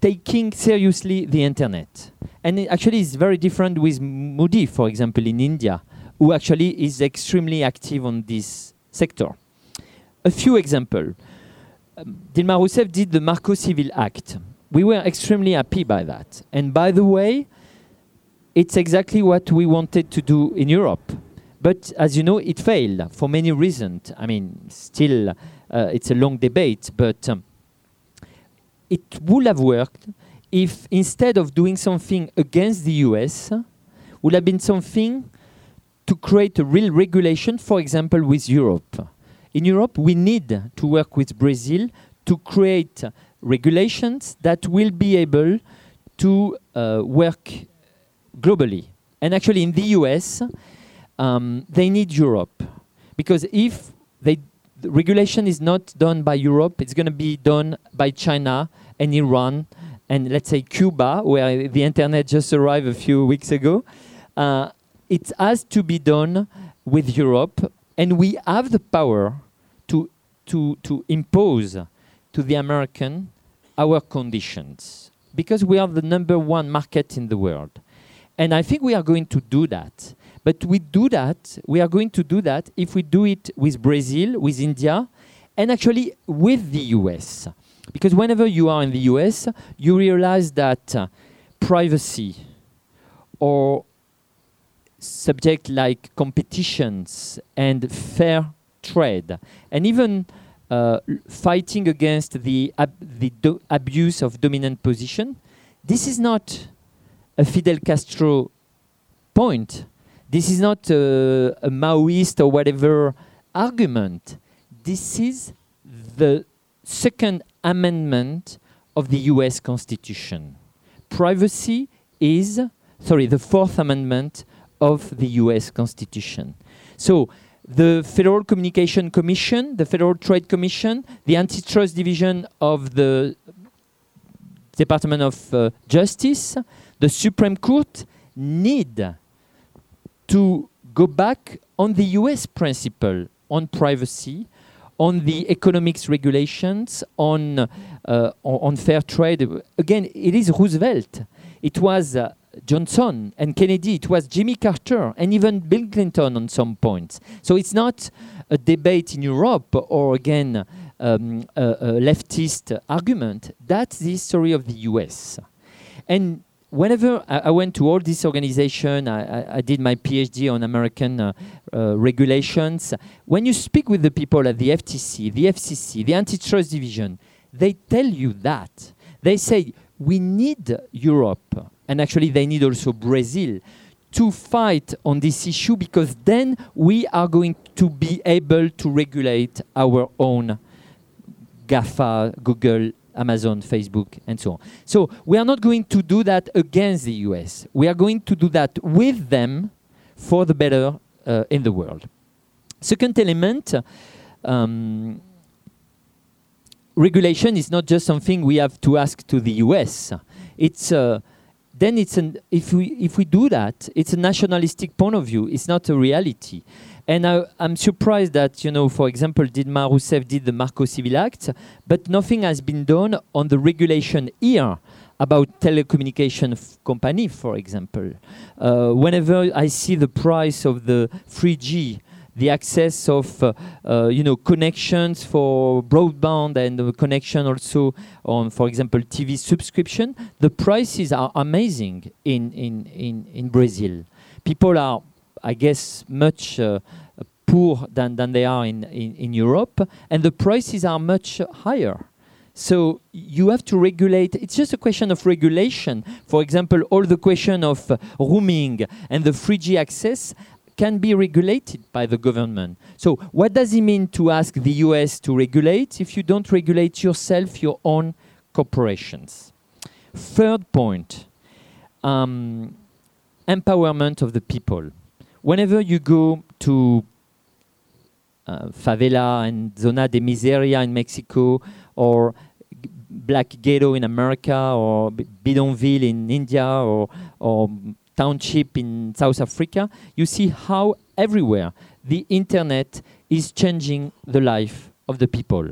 taking seriously the internet. And it actually, it's very different with Modi, for example, in India who actually is extremely active on this sector. A few examples. Um, Dilma Rousseff did the Marco Civil Act. We were extremely happy by that. And by the way, it's exactly what we wanted to do in Europe. But as you know, it failed for many reasons. I mean, still, uh, it's a long debate, but um, it would have worked if instead of doing something against the US, would have been something to create a real regulation, for example, with Europe. In Europe, we need to work with Brazil to create regulations that will be able to uh, work globally. And actually, in the US, um, they need Europe because if they, the regulation is not done by Europe, it's going to be done by China and Iran and let's say Cuba, where the internet just arrived a few weeks ago. Uh, it has to be done with Europe, and we have the power to, to, to impose to the American our conditions because we are the number one market in the world. And I think we are going to do that. But we do that, we are going to do that if we do it with Brazil, with India, and actually with the US. Because whenever you are in the US, you realize that uh, privacy or subject like competitions and fair trade, and even uh, fighting against the, ab- the abuse of dominant position, this is not a Fidel Castro point. This is not uh, a Maoist or whatever argument. This is the Second Amendment of the US Constitution. Privacy is, sorry, the Fourth Amendment of the US Constitution. So the Federal Communication Commission, the Federal Trade Commission, the Antitrust Division of the Department of uh, Justice, the Supreme Court need to go back on the US principle on privacy, on the economics regulations, on, uh, on, fair trade. Again, it is Roosevelt. It was uh, Johnson and Kennedy, it was Jimmy Carter and even Bill Clinton on some points. So it's not a debate in Europe or again um, a, a leftist argument. That's the history of the US. And whenever I, I went to all these organizations, I, I, did my PhD on American uh, uh, regulations. When you speak with the people at the FTC, the FCC, the Antitrust Division, they tell you that. They say, we need Europe and actually they need also Brazil to fight on this issue because then we are going to be able to regulate our own GAFA, Google, Amazon, Facebook, and so on. So we are not going to do that against the US. We are going to do that with them for the better uh, in the world. Second element, um, regulation is not just something we have to ask to the US. It's uh, then it's an if we if we do that, it's a nationalistic point of view. It's not a reality. And I, am surprised that, you know, for example, Dilma Rousseff did the Marco Civil Act, but nothing has been done on the regulation here about telecommunication f- company, for example. Uh, whenever I see the price of the 3G the access of uh, uh, you know connections for broadband and uh, connection also on for example TV subscription the prices are amazing in in in, in Brazil people are I guess much uh, poor than, than they are in, in, in Europe and the prices are much higher so you have to regulate. It's just a question of regulation. For example, all the question of roaming and the 3G access can be regulated by the government. So, what does it mean to ask the US to regulate if you don't regulate yourself, your own corporations? Third point um, empowerment of the people. Whenever you go to uh, favela and zona de miseria in Mexico or black ghetto in America or bidonville in India or, or township in South Africa, you see how everywhere the internet is changing the life of the people.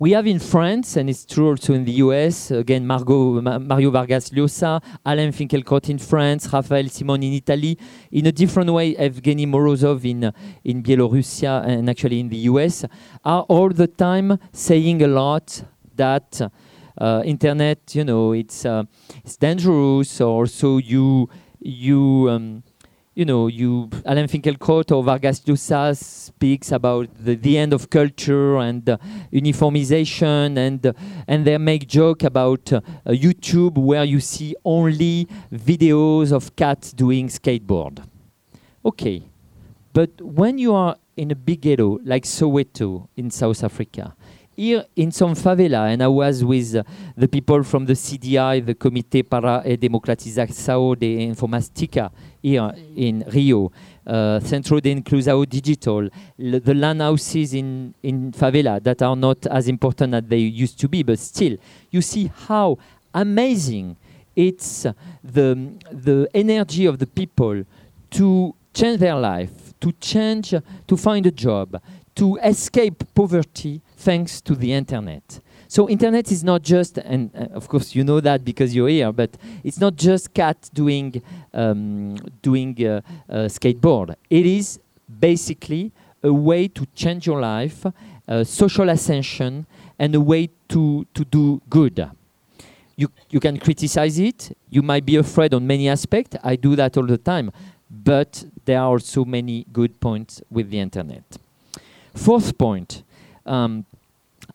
We have in France, and it's true also in the US, again, Margot, Ma Mario Vargas Llosa, Alain Finkielkraut in France, Raphael Simon in Italy, in a different way, Evgeny Morozov in, in Belarusia and actually in the US, are all the time saying a lot that uh, internet, you know, it's uh, it's dangerous. Or so you you um, you know you Alain Finkielkraut or Vargas Llosa speaks about the, the end of culture and uh, uniformization, and uh, and they make joke about uh, YouTube where you see only videos of cats doing skateboard. Okay, but when you are in a big ghetto like Soweto in South Africa, here in some favela, and I was with the people from the CDI, the Comité para a Democratização de Informática, here in Rio, uh, Centro de Inclusão Digital, the LAN houses in, in favela that are not as important as they used to be, but still, you see how amazing it's the, the energy of the people to change their life, to change, to find a job, to escape poverty thanks to the internet. So internet is not just, and uh, of course you know that because you're here, but it's not just cat doing um, doing uh, uh, skateboard. It is basically a way to change your life, uh, social ascension, and a way to to do good. You you can criticize it. You might be afraid on many aspects. I do that all the time, but there are also many good points with the internet. Fourth point. Um,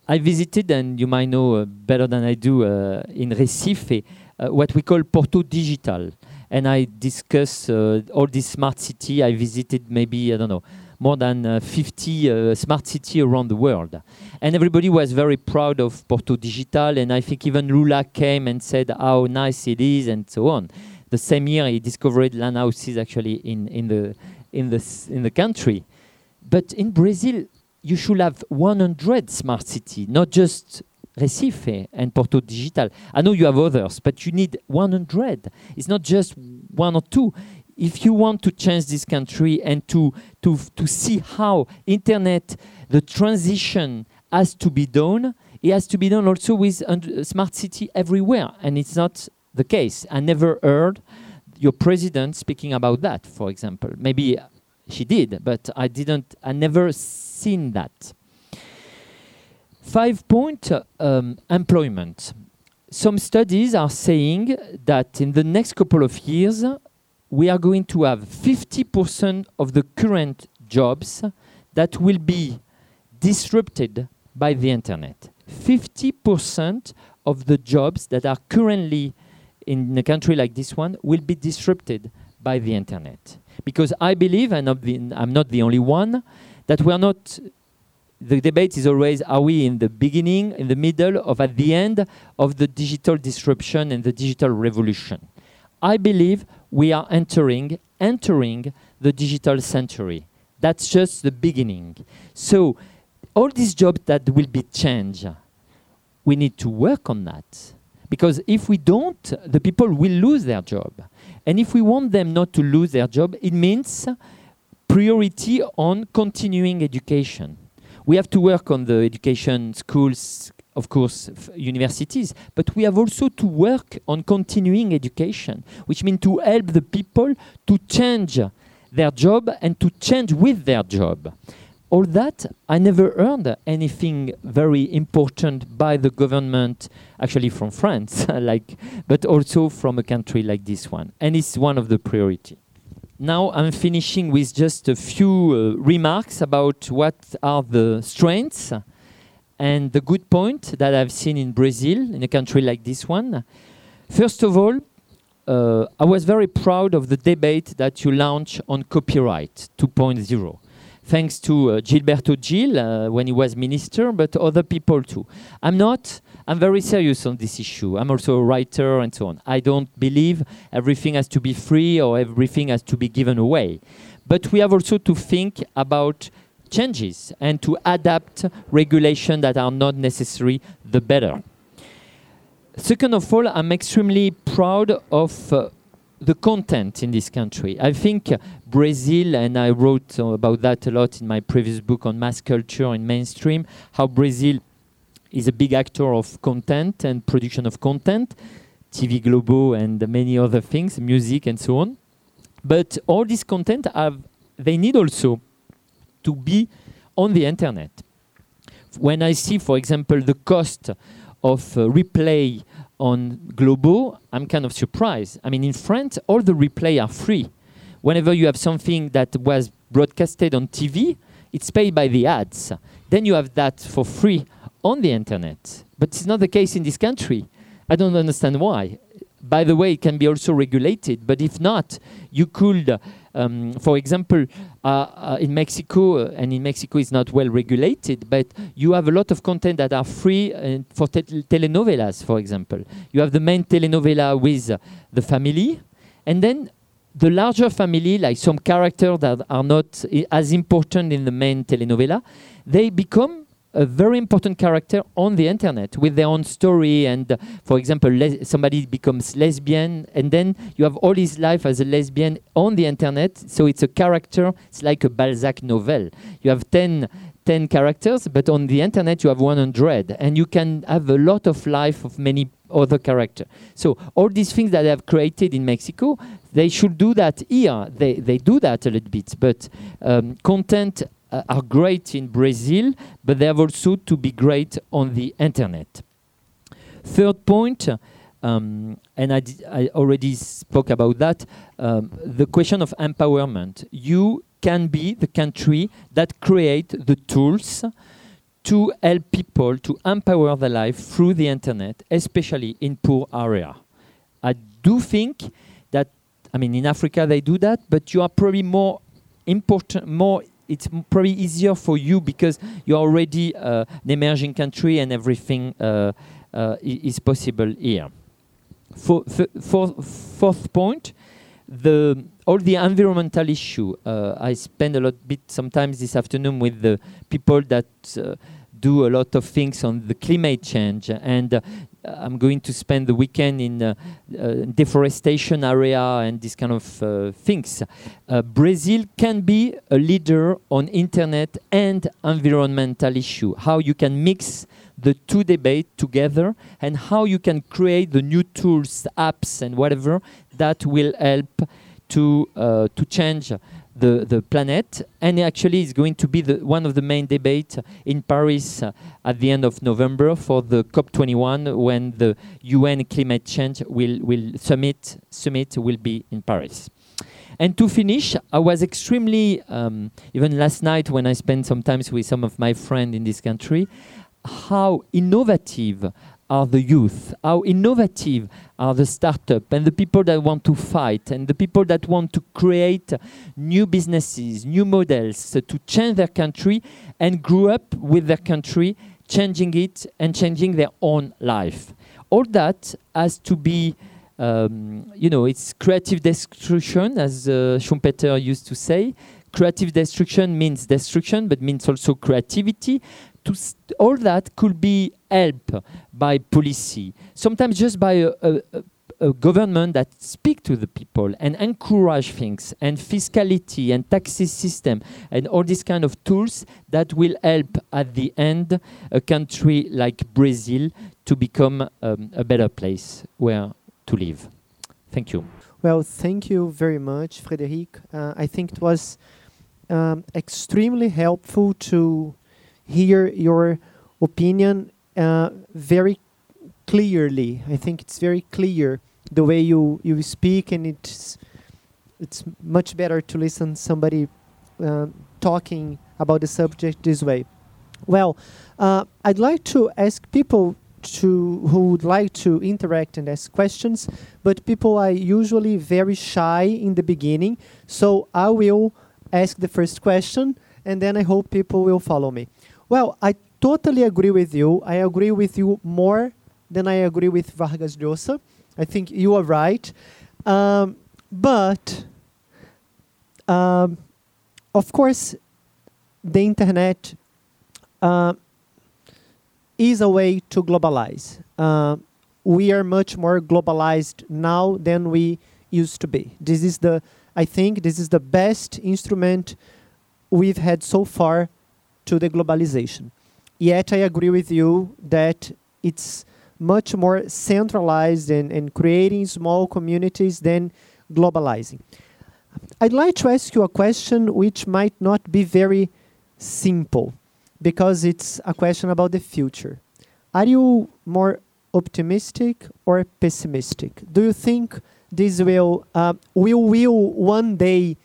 I visited, and you might know uh, better than I do, uh, in Recife, uh, what we call Porto Digital. And I discuss uh, all these smart city. I visited maybe, I don't know, more than uh, 50 uh, smart city around the world. And everybody was very proud of Porto Digital. And I think even Lula came and said how nice it is and so on. The same year, he discovered LAN houses actually in, in, the, in, the, in the country. But in Brazil, you should have 100 smart city, not just Recife and Porto Digital. I know you have others, but you need 100. It's not just one or two. If you want to change this country and to, to, to see how internet, the transition has to be done, it has to be done also with a uh, smart city everywhere. And it's not the case. I never heard your president speaking about that, for example. Maybe she did, but I didn't, I never seen that. Five point um, employment. Some studies are saying that in the next couple of years, we are going to have 50% of the current jobs that will be disrupted by the internet. 50% of the jobs that are currently in a country like this one will be disrupted by the internet. Because I believe, and I'm not the only one, that we are not the debate is always are we in the beginning, in the middle, of at the end of the digital disruption and the digital revolution. I believe we are entering entering the digital century. That's just the beginning. So all these jobs that will be changed, we need to work on that. Because if we don't, the people will lose their job. And if we want them not to lose their job, it means priority on continuing education. We have to work on the education schools, of course, universities, but we have also to work on continuing education, which means to help the people to change their job and to change with their job. All that, I never heard anything very important by the government, actually from France, like, but also from a country like this one. And it's one of the priority. Now I'm finishing with just a few uh, remarks about what are the strengths and the good point that I've seen in Brazil, in a country like this one. First of all, uh, I was very proud of the debate that you launched on copyright 2.0 thanks to uh, Gilberto Gil uh, when he was minister, but other people too. I'm not. I'm very serious on this issue. I'm also a writer and so on. I don't believe everything has to be free or everything has to be given away. But we have also to think about changes and to adapt regulation that are not necessary the better. Second of all, I'm extremely proud of uh, the content in this country. I think Brazil, and I wrote uh, about that a lot in my previous book on mass culture and mainstream, how Brazil is a big actor of content and production of content, TV Globo and many other things, music and so on. But all this content have they need also to be on the internet. When I see, for example, the cost of uh, replay on Globo, I'm kind of surprised. I mean, in France, all the replay are free. Whenever you have something that was broadcasted on TV, it's paid by the ads. Then you have that for free on the internet. But it's not the case in this country. I don't understand why. By the way, it can be also regulated, but if not, you could, um, for example, uh, uh, in Mexico, uh, and in Mexico it's not well regulated, but you have a lot of content that are free uh, for te telenovelas, for example. You have the main telenovela with the family, and then the larger family, like some characters that are not as important in the main telenovela, they become a very important character on the internet with their own story. And for example, somebody becomes lesbian, and then you have all his life as a lesbian on the internet. So it's a character. It's like a Balzac novel. You have 10 10 characters, but on the internet you have 100, and you can have a lot of life of many other characters. So all these things that they have created in Mexico, they should do that here. They, they do that a little bit, but um, content uh, are great in Brazil, but they have also to be great on the internet. Third point, um, and I, I, already spoke about that, um, the question of empowerment. You can be the country that create the tools to help people to empower their life through the internet, especially in poor area. I do think that, I mean, in Africa they do that, but you are probably more important, more it's probably easier for you because you're already uh, an emerging country and everything uh, uh, is possible here. For, for, fourth point, the all the environmental issue. Uh, I spend a lot bit sometimes this afternoon with the people that uh, do a lot of things on the climate change and uh, I'm going to spend the weekend in uh, uh, deforestation area and this kind of uh, things. Brazil can be a leader on internet and environmental issue. How you can mix the two debate together and how you can create the new tools, apps, and whatever that will help to to change the, the planet. And actually, it's going to be the, one of the main debates in Paris uh, at the end of November for the COP21 when the UN climate change will, will summit, summit will be in Paris. And to finish, I was extremely, um, even last night when I spent some time with some of my friends in this country, how innovative are the youth, how innovative are the startup and the people that want to fight and the people that want to create new businesses, new models to change their country and grow up with their country, changing it and changing their own life. All that has to be, um, you know, it's creative destruction, as uh, Schumpeter used to say. Creative destruction means destruction, but means also creativity to all that could be helped by policy, sometimes just by a, a, a government that speak to the people and encourage things and fiscality and taxes system and all these kind of tools that will help at the end a country like Brazil to become um, a better place where to live. Thank you. Well, thank you very much, Frederic. Uh, I think it was um, extremely helpful to hear your opinion uh, very clearly. I think it's very clear the way you, you speak, and it's it's much better to listen somebody uh, talking about the subject this way. Well, uh, I'd like to ask people to who would like to interact and ask questions, but people are usually very shy in the beginning. So I will ask the first question, and then I hope people will follow me. Well, I totally agree with you. I agree with you more than I agree with Vargas Llosa. I think you are right. Um, but, um, of course, the internet uh, is a way to globalize. Uh, we are much more globalized now than we used to be. This is the, I think, this is the best instrument we've had so far to the globalization. Yet I agree with you that it's much more centralized and, and creating small communities than globalizing. I'd like to ask you a question which might not be very simple because it's a question about the future. Are you more optimistic or pessimistic? Do you think this will uh, will will one day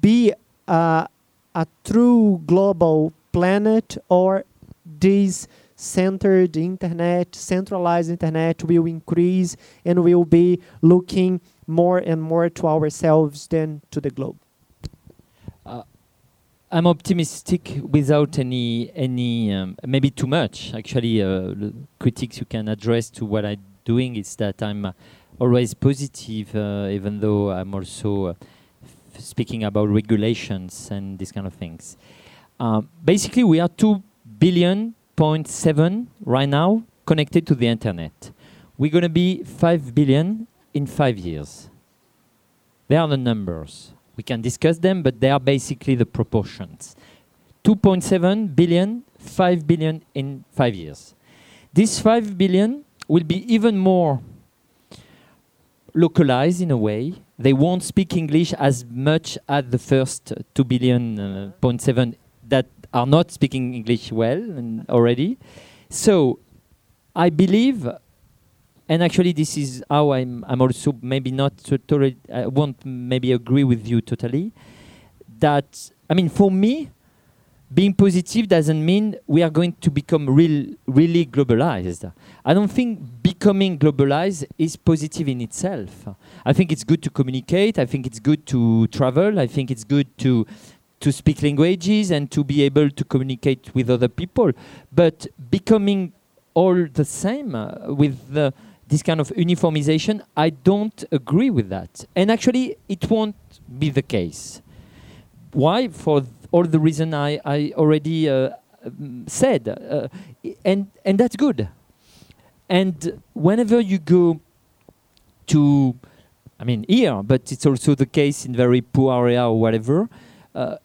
be uh, a true global planet or this centered internet, centralized internet will increase and will be looking more and more to ourselves than to the globe? Uh, I'm optimistic without any any um, maybe too much. Actually, uh, critics you can address to what I'm doing is that I'm uh, always positive, uh, even though I'm also uh, speaking about regulations and these kind of things. Uh, basically, we are two billion point seven right now connected to the internet. We're going to be five billion in five years. They are the numbers. We can discuss them, but they are basically the proportions. 2.7 billion, 5 billion in five years. This 5 billion will be even more localized in a way. They won't speak English as much as the first 2 billion, uh, 0.7 that are not speaking English well already. So I believe, and actually this is how I'm, I'm also maybe not totally, I won't maybe agree with you totally, that, I mean, for me, being positive doesn't mean we are going to become real, really globalized. I don't think becoming globalized is positive in itself. I think it's good to communicate. I think it's good to travel. I think it's good to to speak languages and to be able to communicate with other people. But becoming all the same uh, with the, this kind of uniformization, I don't agree with that. And actually, it won't be the case. Why? For all the reason I, I already uh, said, uh, and and that's good. And whenever you go to, I mean here, but it's also the case in very poor area or whatever,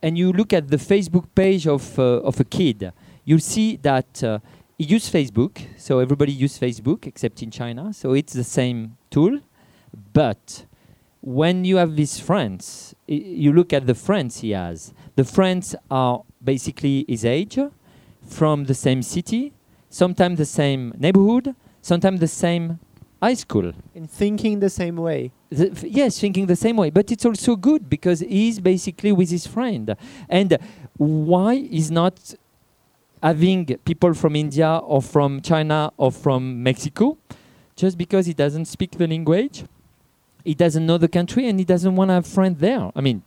and you look at the Facebook page of uh, of a kid, you'll see that uh, he uses Facebook. So everybody uses Facebook except in China. So it's the same tool, but when you have these friends, you look at the friends he has. The friends are basically his age, from the same city, sometimes the same neighborhood, sometimes the same high school. And thinking the same way. The yes, thinking the same way. But it's also good because he's basically with his friend. And why is not having people from India or from China or from Mexico? Just because he doesn't speak the language? he doesn't know the country and he doesn't want to have friends there. I mean,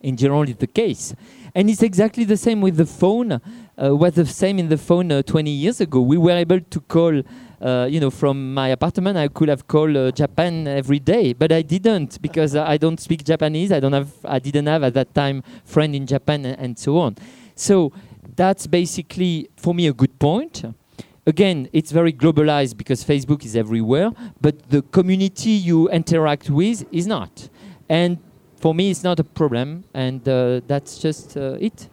in general, it's the case. And it's exactly the same with the phone. Uh, was the same in the phone uh, 20 years ago. We were able to call, uh, you know, from my apartment. I could have called uh, Japan every day, but I didn't because I don't speak Japanese. I don't have, I didn't have at that time friend in Japan and, and so on. So that's basically for me a good point again, it's very globalized because Facebook is everywhere, but the community you interact with is not. And for me, it's not a problem, and uh, that's just uh, it.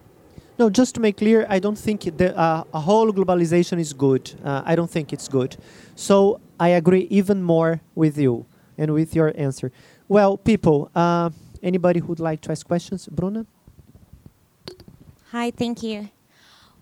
No, just to make clear, I don't think the, uh, a whole globalization is good. Uh, I don't think it's good. So I agree even more with you and with your answer. Well, people, uh, anybody who'd like to ask questions? Bruna? Hi, thank you.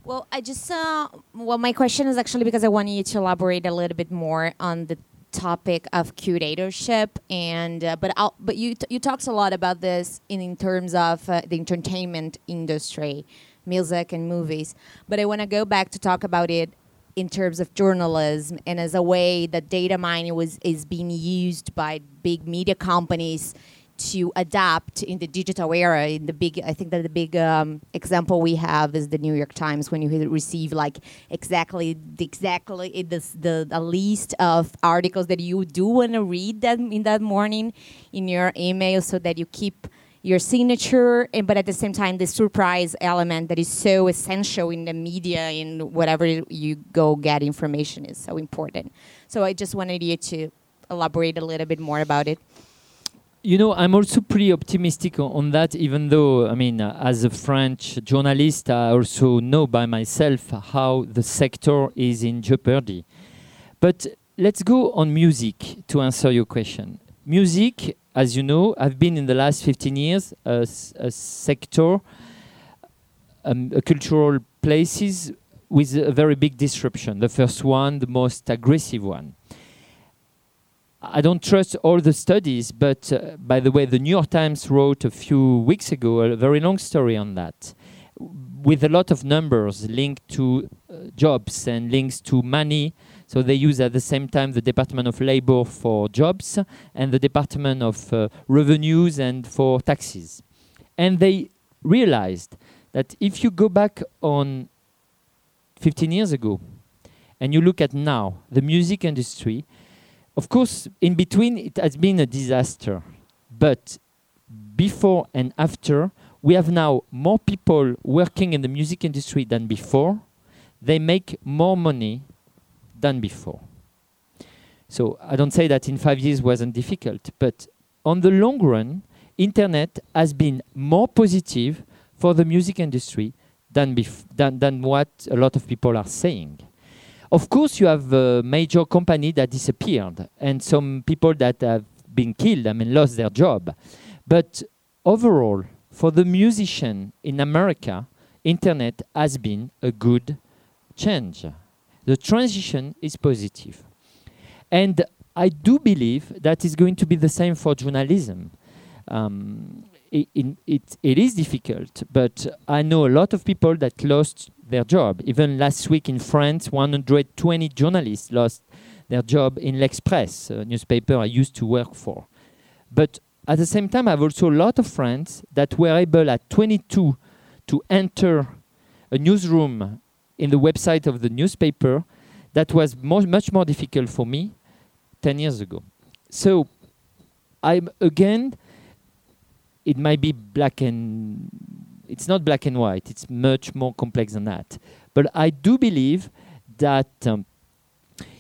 Well, I just uh, well, my question is actually because I want you to elaborate a little bit more on the topic of curatorship and uh, but I'll, but you you talked a lot about this in, in terms of uh, the entertainment industry, music and movies. But I want to go back to talk about it in terms of journalism and as a way that data mining was is being used by big media companies to adapt in the digital era. In the big, I think that the big um, example we have is the New York Times when you receive like exactly the, exactly the the, the list of articles that you do want to read that in that morning in your email, so that you keep your signature, and, but at the same time, the surprise element that is so essential in the media in whatever you go get information is so important. So I just wanted you to elaborate a little bit more about it you know, I'm also pretty optimistic on, on that, even though, I mean, uh, as a French journalist, I also know by myself how the sector is in jeopardy. But let's go on music to answer your question. Music, as you know, have been in the last 15 years a, a sector, um, a cultural places with a very big disruption. The first one, the most aggressive one. I don't trust all the studies, but uh, by the way, the New York Times wrote a few weeks ago a very long story on that, with a lot of numbers linked to uh, jobs and links to money. So they use at the same time the Department of Labor for jobs and the Department of uh, Revenues and for taxes. And they realized that if you go back on 15 years ago and you look at now, the music industry, of course, in between, it has been a disaster. But before and after, we have now more people working in the music industry than before. They make more money than before. So I don't say that in five years wasn't difficult, but on the long run, internet has been more positive for the music industry than, than, than what a lot of people are saying. Of course, you have a major company that disappeared and some people that have been killed, I mean, lost their job. But overall, for the musician in America, internet has been a good change. The transition is positive. And I do believe that is going to be the same for journalism. Um, i- in, it, it is difficult, but I know a lot of people that lost their job. Even last week in France, 120 journalists lost their job in L'Express, a newspaper I used to work for. But at the same time, I have also a lot of friends that were able at 22 to enter a newsroom in the website of the newspaper that was mo- much more difficult for me 10 years ago. So, I'm again, it might be black and it's not black and white, it's much more complex than that. But I do believe that. Um,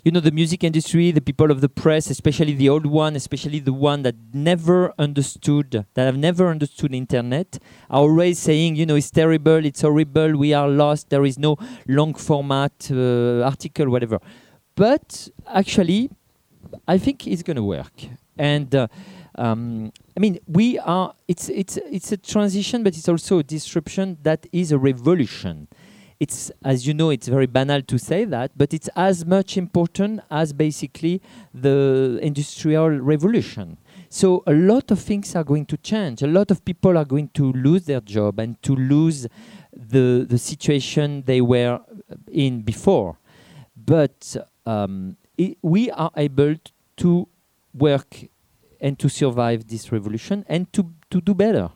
you know the music industry the people of the press especially the old one especially the one that never understood that have never understood internet are always saying you know it's terrible it's horrible we are lost there is no long format uh, article whatever but actually i think it's going to work and uh, um, I mean, we are. It's it's it's a transition, but it's also a disruption that is a revolution it's as you know it's very banal to say that but it's as much important as basically the industrial revolution. So a lot of things are going to change. A lot of people are going to lose their job and to lose the the situation they were in before. But um, i we are able to work and to survive this revolution and to to do better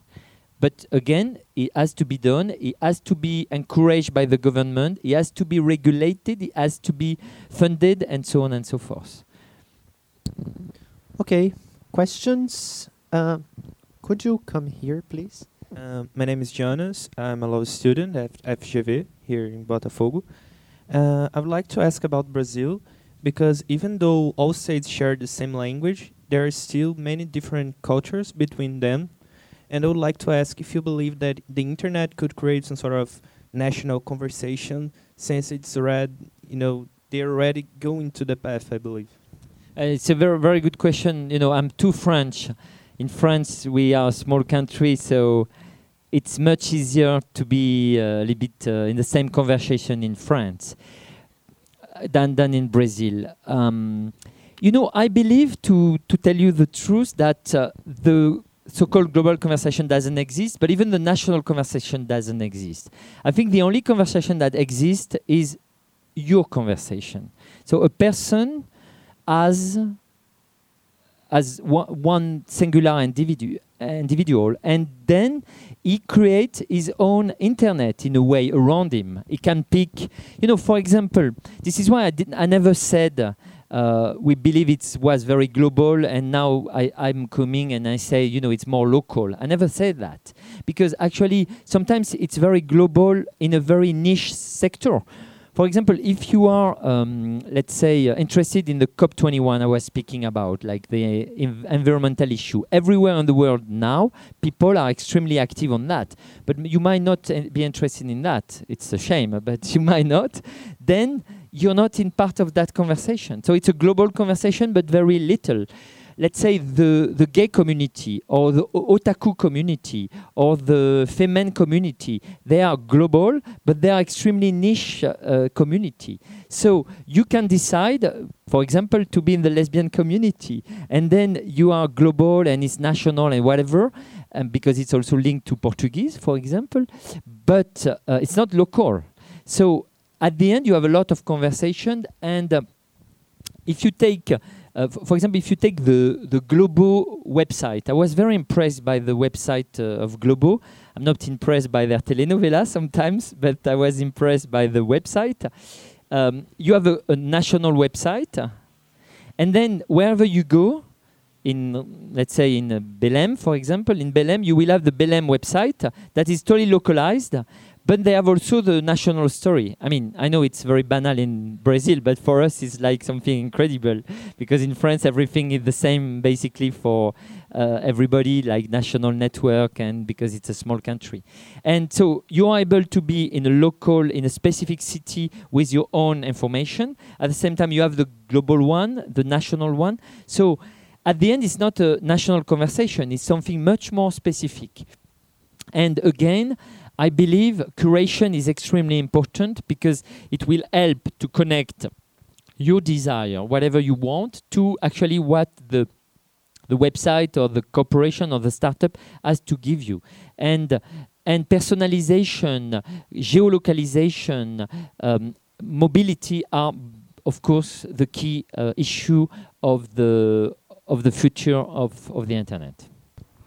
but again, it has to be done. It has to be encouraged by the government. It has to be regulated. It has to be funded, and so on and so forth. Okay, questions? Uh, could you come here, please? Um, my name is Jonas. I'm a law student at FGV here in Botafogo. Uh, I would like to ask about Brazil because even though all states share the same language, there are still many different cultures between them. And I would like to ask if you believe that the internet could create some sort of national conversation since it's already, you know, they're already going to the path, I believe. Uh, it's a very, very good question. You know, I'm too French. In France, we are a small country, so it's much easier to be uh, a little bit uh, in the same conversation in France uh, than than in Brazil. Um, you know, I believe to to tell you the truth that uh, the so-called global conversation doesn't exist, but even the national conversation doesn't exist. I think the only conversation that exists is your conversation. So a person as as one, singular individu- individual and then he creates his own internet in a way around him he can pick you know for example this is why i didn't i never said uh, we believe it was very global and now I, i'm coming and i say you know it's more local i never said that because actually sometimes it's very global in a very niche sector for example, if you are, um, let's say, uh, interested in the COP21 I was speaking about, like the env- environmental issue, everywhere in the world now, people are extremely active on that. But you might not uh, be interested in that. It's a shame, uh, but you might not. Then you're not in part of that conversation. So it's a global conversation, but very little. Let's say the the gay community or the otaku community or the femen community they are global but they are extremely niche uh, community. So you can decide for example to be in the lesbian community and then you are global and it's national and whatever um, because it's also linked to portuguese for example but uh, it's not local. So at the end you have a lot of conversation and uh, if you take uh, for example, if you take the the Globo website, I was very impressed by the website uh, of Globo. I'm not impressed by their telenovela sometimes, but I was impressed by the website. Um, you have a, a national website, and then wherever you go, in let's say in uh, Belém, for example, in Belém, you will have the Belém website that is totally localized. But they have also the national story. I mean, I know it's very banal in Brazil, but for us, it's like something incredible because in France, everything is the same basically for uh, everybody like national network and because it's a small country. And so you are able to be in a local, in a specific city with your own information. At the same time, you have the global one, the national one. So at the end, it's not a national conversation, it's something much more specific. And again, I believe curation is extremely important because it will help to connect your desire, whatever you want, to actually what the the website or the corporation or the startup has to give you. And and personalization, geolocalization, um, mobility are, of course, the key uh, issue of the of the future of, of the internet.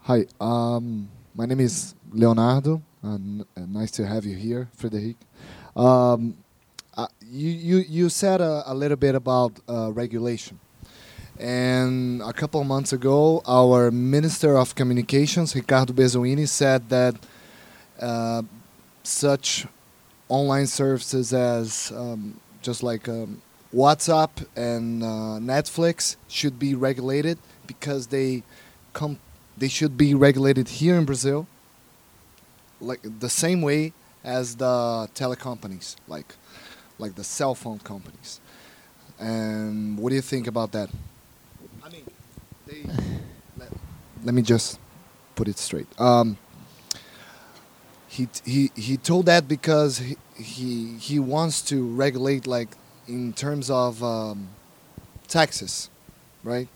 Hi, um, my name is Leonardo. Uh, nice to have you here, Frederic. Um, uh, you, you, you said a, a little bit about uh, regulation. And a couple months ago, our Minister of Communications, Ricardo Berzoini, said that uh, such online services as um, just like um, WhatsApp and uh, Netflix should be regulated because they come they should be regulated here in Brazil like the same way as the telecompanies like like the cell phone companies and what do you think about that I mean they let, let me just put it straight um, he, he he told that because he, he he wants to regulate like in terms of um, taxes, right?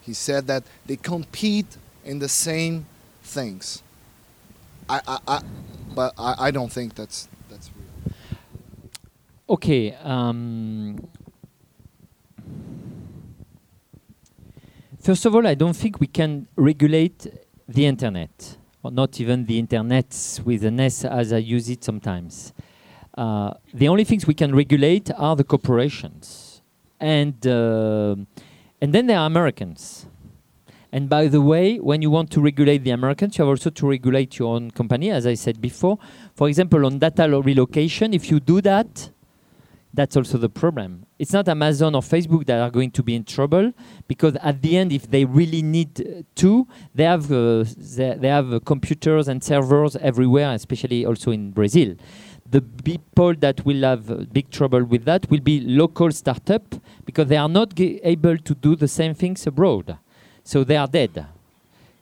He said that they compete in the same things. I, but I, I don't think that's that's real. Okay. Um, first of all, I don't think we can regulate the internet, or not even the internet with an S as I use it sometimes. Uh, the only things we can regulate are the corporations, and uh, and then there are Americans. And by the way, when you want to regulate the Americans, you have also to regulate your own company, as I said before. For example, on data relocation, if you do that, that's also the problem. It's not Amazon or Facebook that are going to be in trouble because at the end, if they really need to, they have uh, they, they, have uh, computers and servers everywhere, especially also in Brazil the people that will have uh, big trouble with that will be local startup because they are not able to do the same things abroad. So they are dead.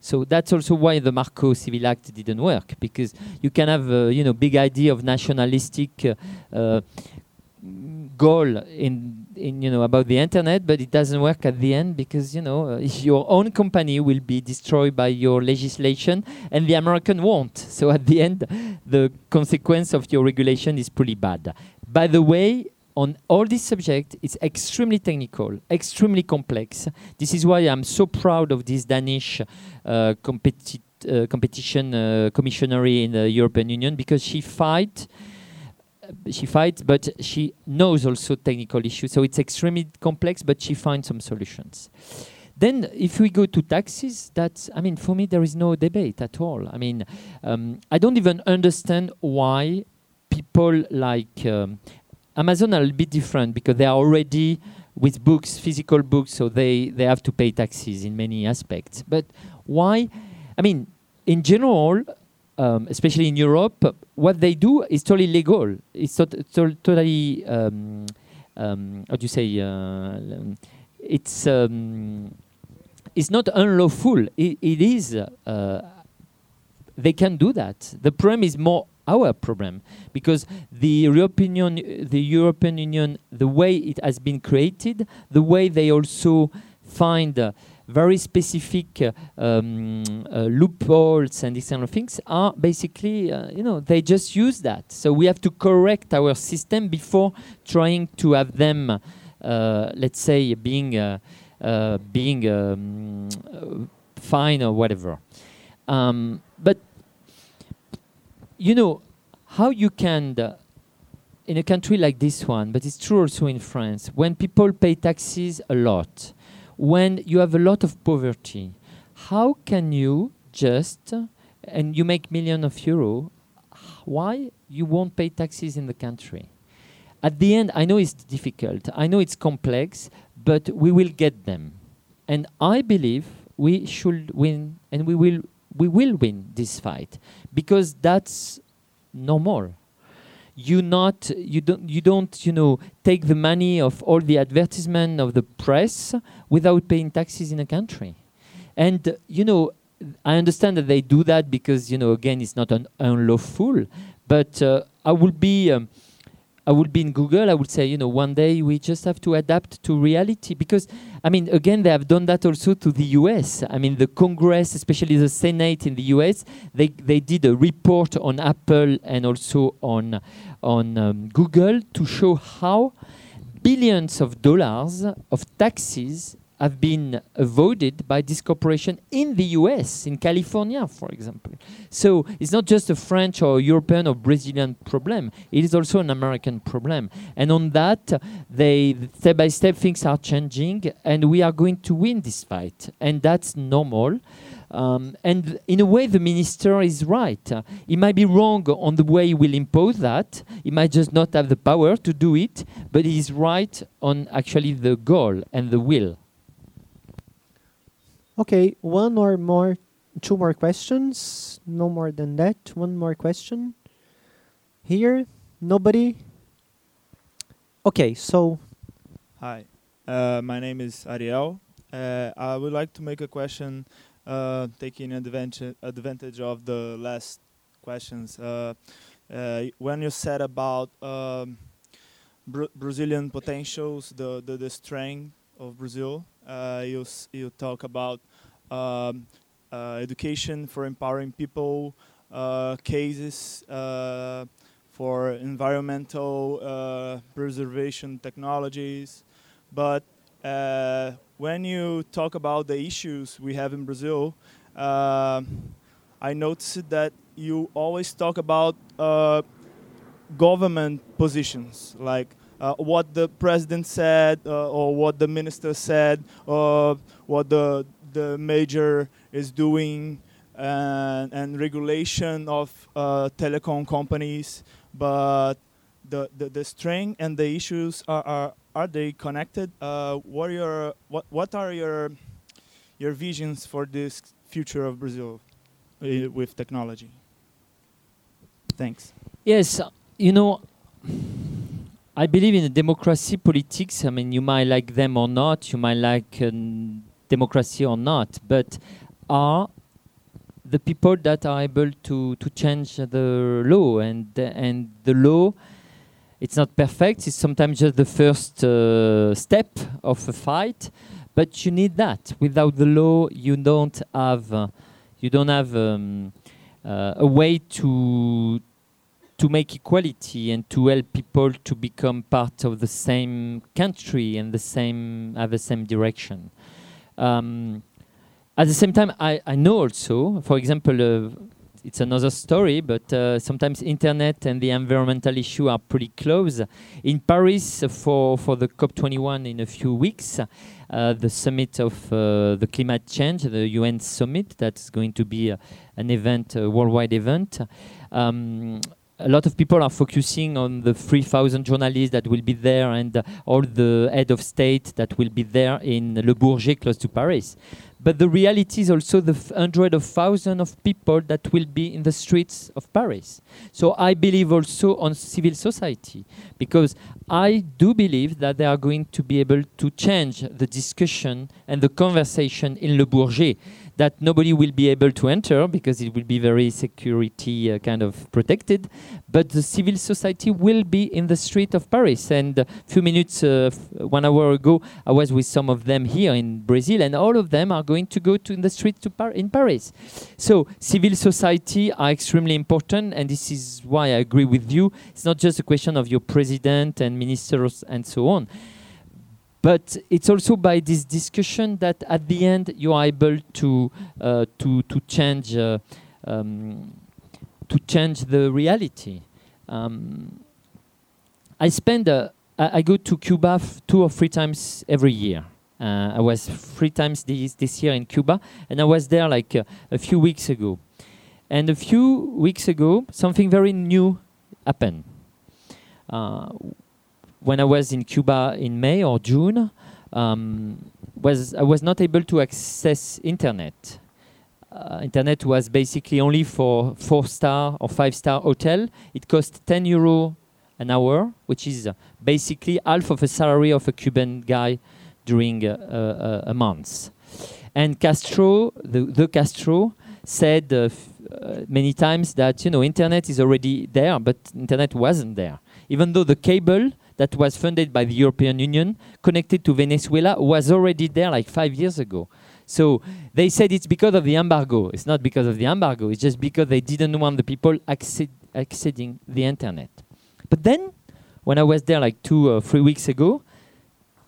So that's also why the Marco Civil Act didn't work because you can have a uh, you know big idea of nationalistic uh, uh, goal in in you know about the internet, but it doesn't work at the end because you know uh, your own company will be destroyed by your legislation, and the American won't. So at the end, the consequence of your regulation is pretty bad. By the way, on all this subject, it's extremely technical, extremely complex. This is why I'm so proud of this Danish uh, competi uh, competition uh, commissioner in the European Union because she fight she fights, but she knows also technical issues. So it's extremely complex, but she finds some solutions. Then, if we go to taxes, that's, I mean, for me, there is no debate at all. I mean, um, I don't even understand why people like um, Amazon are a bit different because they are already with books, physical books, so they, they have to pay taxes in many aspects. But why? I mean, in general, um, especially in Europe, what they do is totally legal. It's to to totally, um, um, how do you say, uh, it's, um, it's not unlawful. it, it is, uh, they can do that. The problem is more our problem because the European Union, the European Union, the way it has been created, the way they also find uh, very specific uh, um, uh, loopholes and these kind of things are basically, uh, you know, they just use that. So we have to correct our system before trying to have them, uh, let's say, being uh, being um, fine or whatever. Um, but you know how you can uh, in a country like this one, but it's true also in France, when people pay taxes a lot, when you have a lot of poverty, how can you just, and you make millions of euro, why you won't pay taxes in the country? At the end, I know it's difficult, I know it's complex, but we will get them. And I believe, we should win, and we will we will win this fight because that's normal. You not you don't you don't you know take the money of all the advertisement of the press without paying taxes in a country, and you know I understand that they do that because you know again it's not un- unlawful, but uh, I would be. Um, I would be in Google, I would say, you know, one day we just have to adapt to reality because, I mean, again, they have done that also to the US. I mean, the Congress, especially the Senate in the US, they, they did a report on Apple and also on, on um, Google to show how billions of dollars of taxes have been avoided by this corporation in the US, in California, for example. So it's not just a French or European or Brazilian problem, it is also an American problem. And on that, they step by step things are changing, and we are going to win this fight. And that's normal. Um, and in a way, the minister is right. Uh, he might be wrong on the way he will impose that. He might just not have the power to do it, but he is right on actually the goal and the will. Okay, one or more, two more questions. No more than that. One more question. Here, nobody. Okay, so Hi, uh, my name is Ariel. Uh, I would like to make a question, uh, taking advantage advantage of the last questions. Uh, uh, when you said about um, Bra- Brazilian potentials, the, the the strength of Brazil, you you talk about um, uh, education for empowering people, uh, cases uh, for environmental uh, preservation technologies, but uh, when you talk about the issues we have in Brazil, uh, I noticed that you always talk about uh, government positions, like uh, what the president said, uh, or what the minister said, or what the the major is doing, and, and regulation of uh, telecom companies. But the, the, the strength and the issues are, are, are they connected? Uh, what, are your, what, what are your, your visions for this future of Brazil uh, with technology? Thanks. Yes, you know, I believe in democracy politics. I mean, you might like them or not, you might like um, democracy or not, but are the people that are able to, to change the law and and the law it's not perfect it's sometimes just the first uh, step of a fight but you need that without the law you don't have uh, you don't have um, uh, a way to to make equality and to help people to become part of the same country and the same have the same direction um, at the same time, I, I know also, for example, uh, it's another story, but uh, sometimes internet and the environmental issue are pretty close. In Paris, for, for the COP21 in a few weeks, uh, the summit of uh, the climate change, the UN summit, that's going to be uh, an event, a worldwide event. Um, a lot of people are focusing on the 3,000 journalists that will be there and uh, all the head of state that will be there in Le Bourget, close to Paris. But the reality is also the hundred of thousands of people that will be in the streets of Paris. So I believe also on civil society because I do believe that they are going to be able to change the discussion and the conversation in Le Bourget that nobody will be able to enter because it will be very security uh, kind of protected. But the civil society will be in the street of Paris. And a few minutes, uh, one hour ago, I was with some of them here in Brazil, and all of them are going to go to in the street to Par- in Paris. So civil society are extremely important, and this is why I agree with you. It's not just a question of your president and ministers and so on. But it's also by this discussion that at the end you are able to uh, to to change uh, um, to change the reality. Um, I spend uh, I, go to Cuba two or three times every year. Uh, I was three times this this year in Cuba, and I was there like uh, a few weeks ago. And a few weeks ago, something very new happened. Uh, when I was in Cuba in May or June, um, was I was not able to access internet. Uh, internet was basically only for four star or five star hotel. It cost 10 euro an hour, which is basically half of a salary of a Cuban guy during uh, uh, a month. And Castro, the, the Castro, said uh, uh, many times that you know internet is already there, but internet wasn't there. Even though the cable that was funded by the European Union connected to Venezuela was already there like five years ago. So they said it's because of the embargo. It's not because of the embargo. It's just because they didn't want the people acced- accessing the internet. But then, when I was there like two or three weeks ago,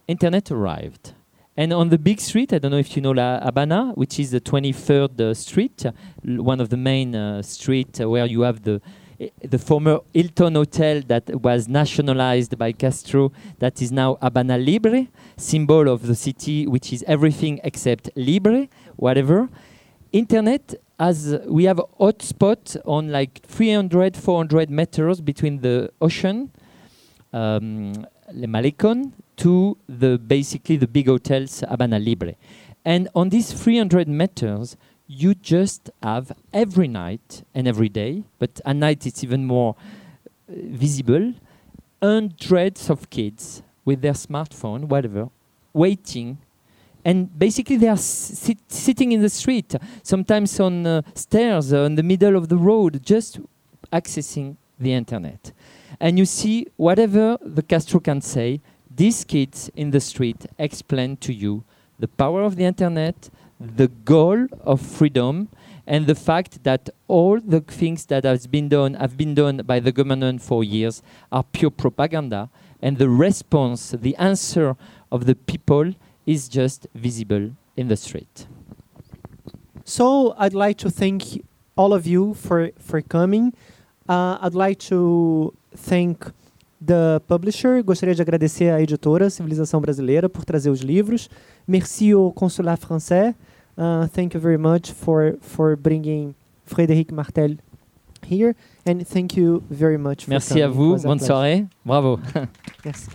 internet arrived. And on the big street, I don't know if you know La Rampa, which is the 23rd uh, street, uh, one of the main uh, uh, where you have the the former Hilton Hotel that was nationalized by Castro, that is now Habana Libre, symbol of the city, which is everything except libre, whatever. Internet, as we have a hotspot on like 300, 400 meters between the ocean, um, Le Malecon, to the basically the big hotels Habana Libre. And on these 300 meters, you just have every night and every day, but at night it's even more uh, visible, hundreds of kids with their smartphone, whatever, waiting. And basically, they are sit, sitting in the street, sometimes on uh, stairs, uh, in the middle of the road, just accessing the internet. And you see, whatever the Castro can say, these kids in the street explain to you the power of the internet, the goal of freedom, and the fact that all the things that has been done have been done by the government for years are pure propaganda, and the response, the answer of the people is just visible in the street. So I'd like to thank all of you for for coming. Uh, I'd like to thank the publisher. Gostaria de agradecer à editora Civilização Brasileira por trazer os livros. Merci au Consulat Français. Uh, thank you very much for for bringing Frédéric Martel here, and thank you very much. For Merci à vous, bonne soirée, bravo. Merci.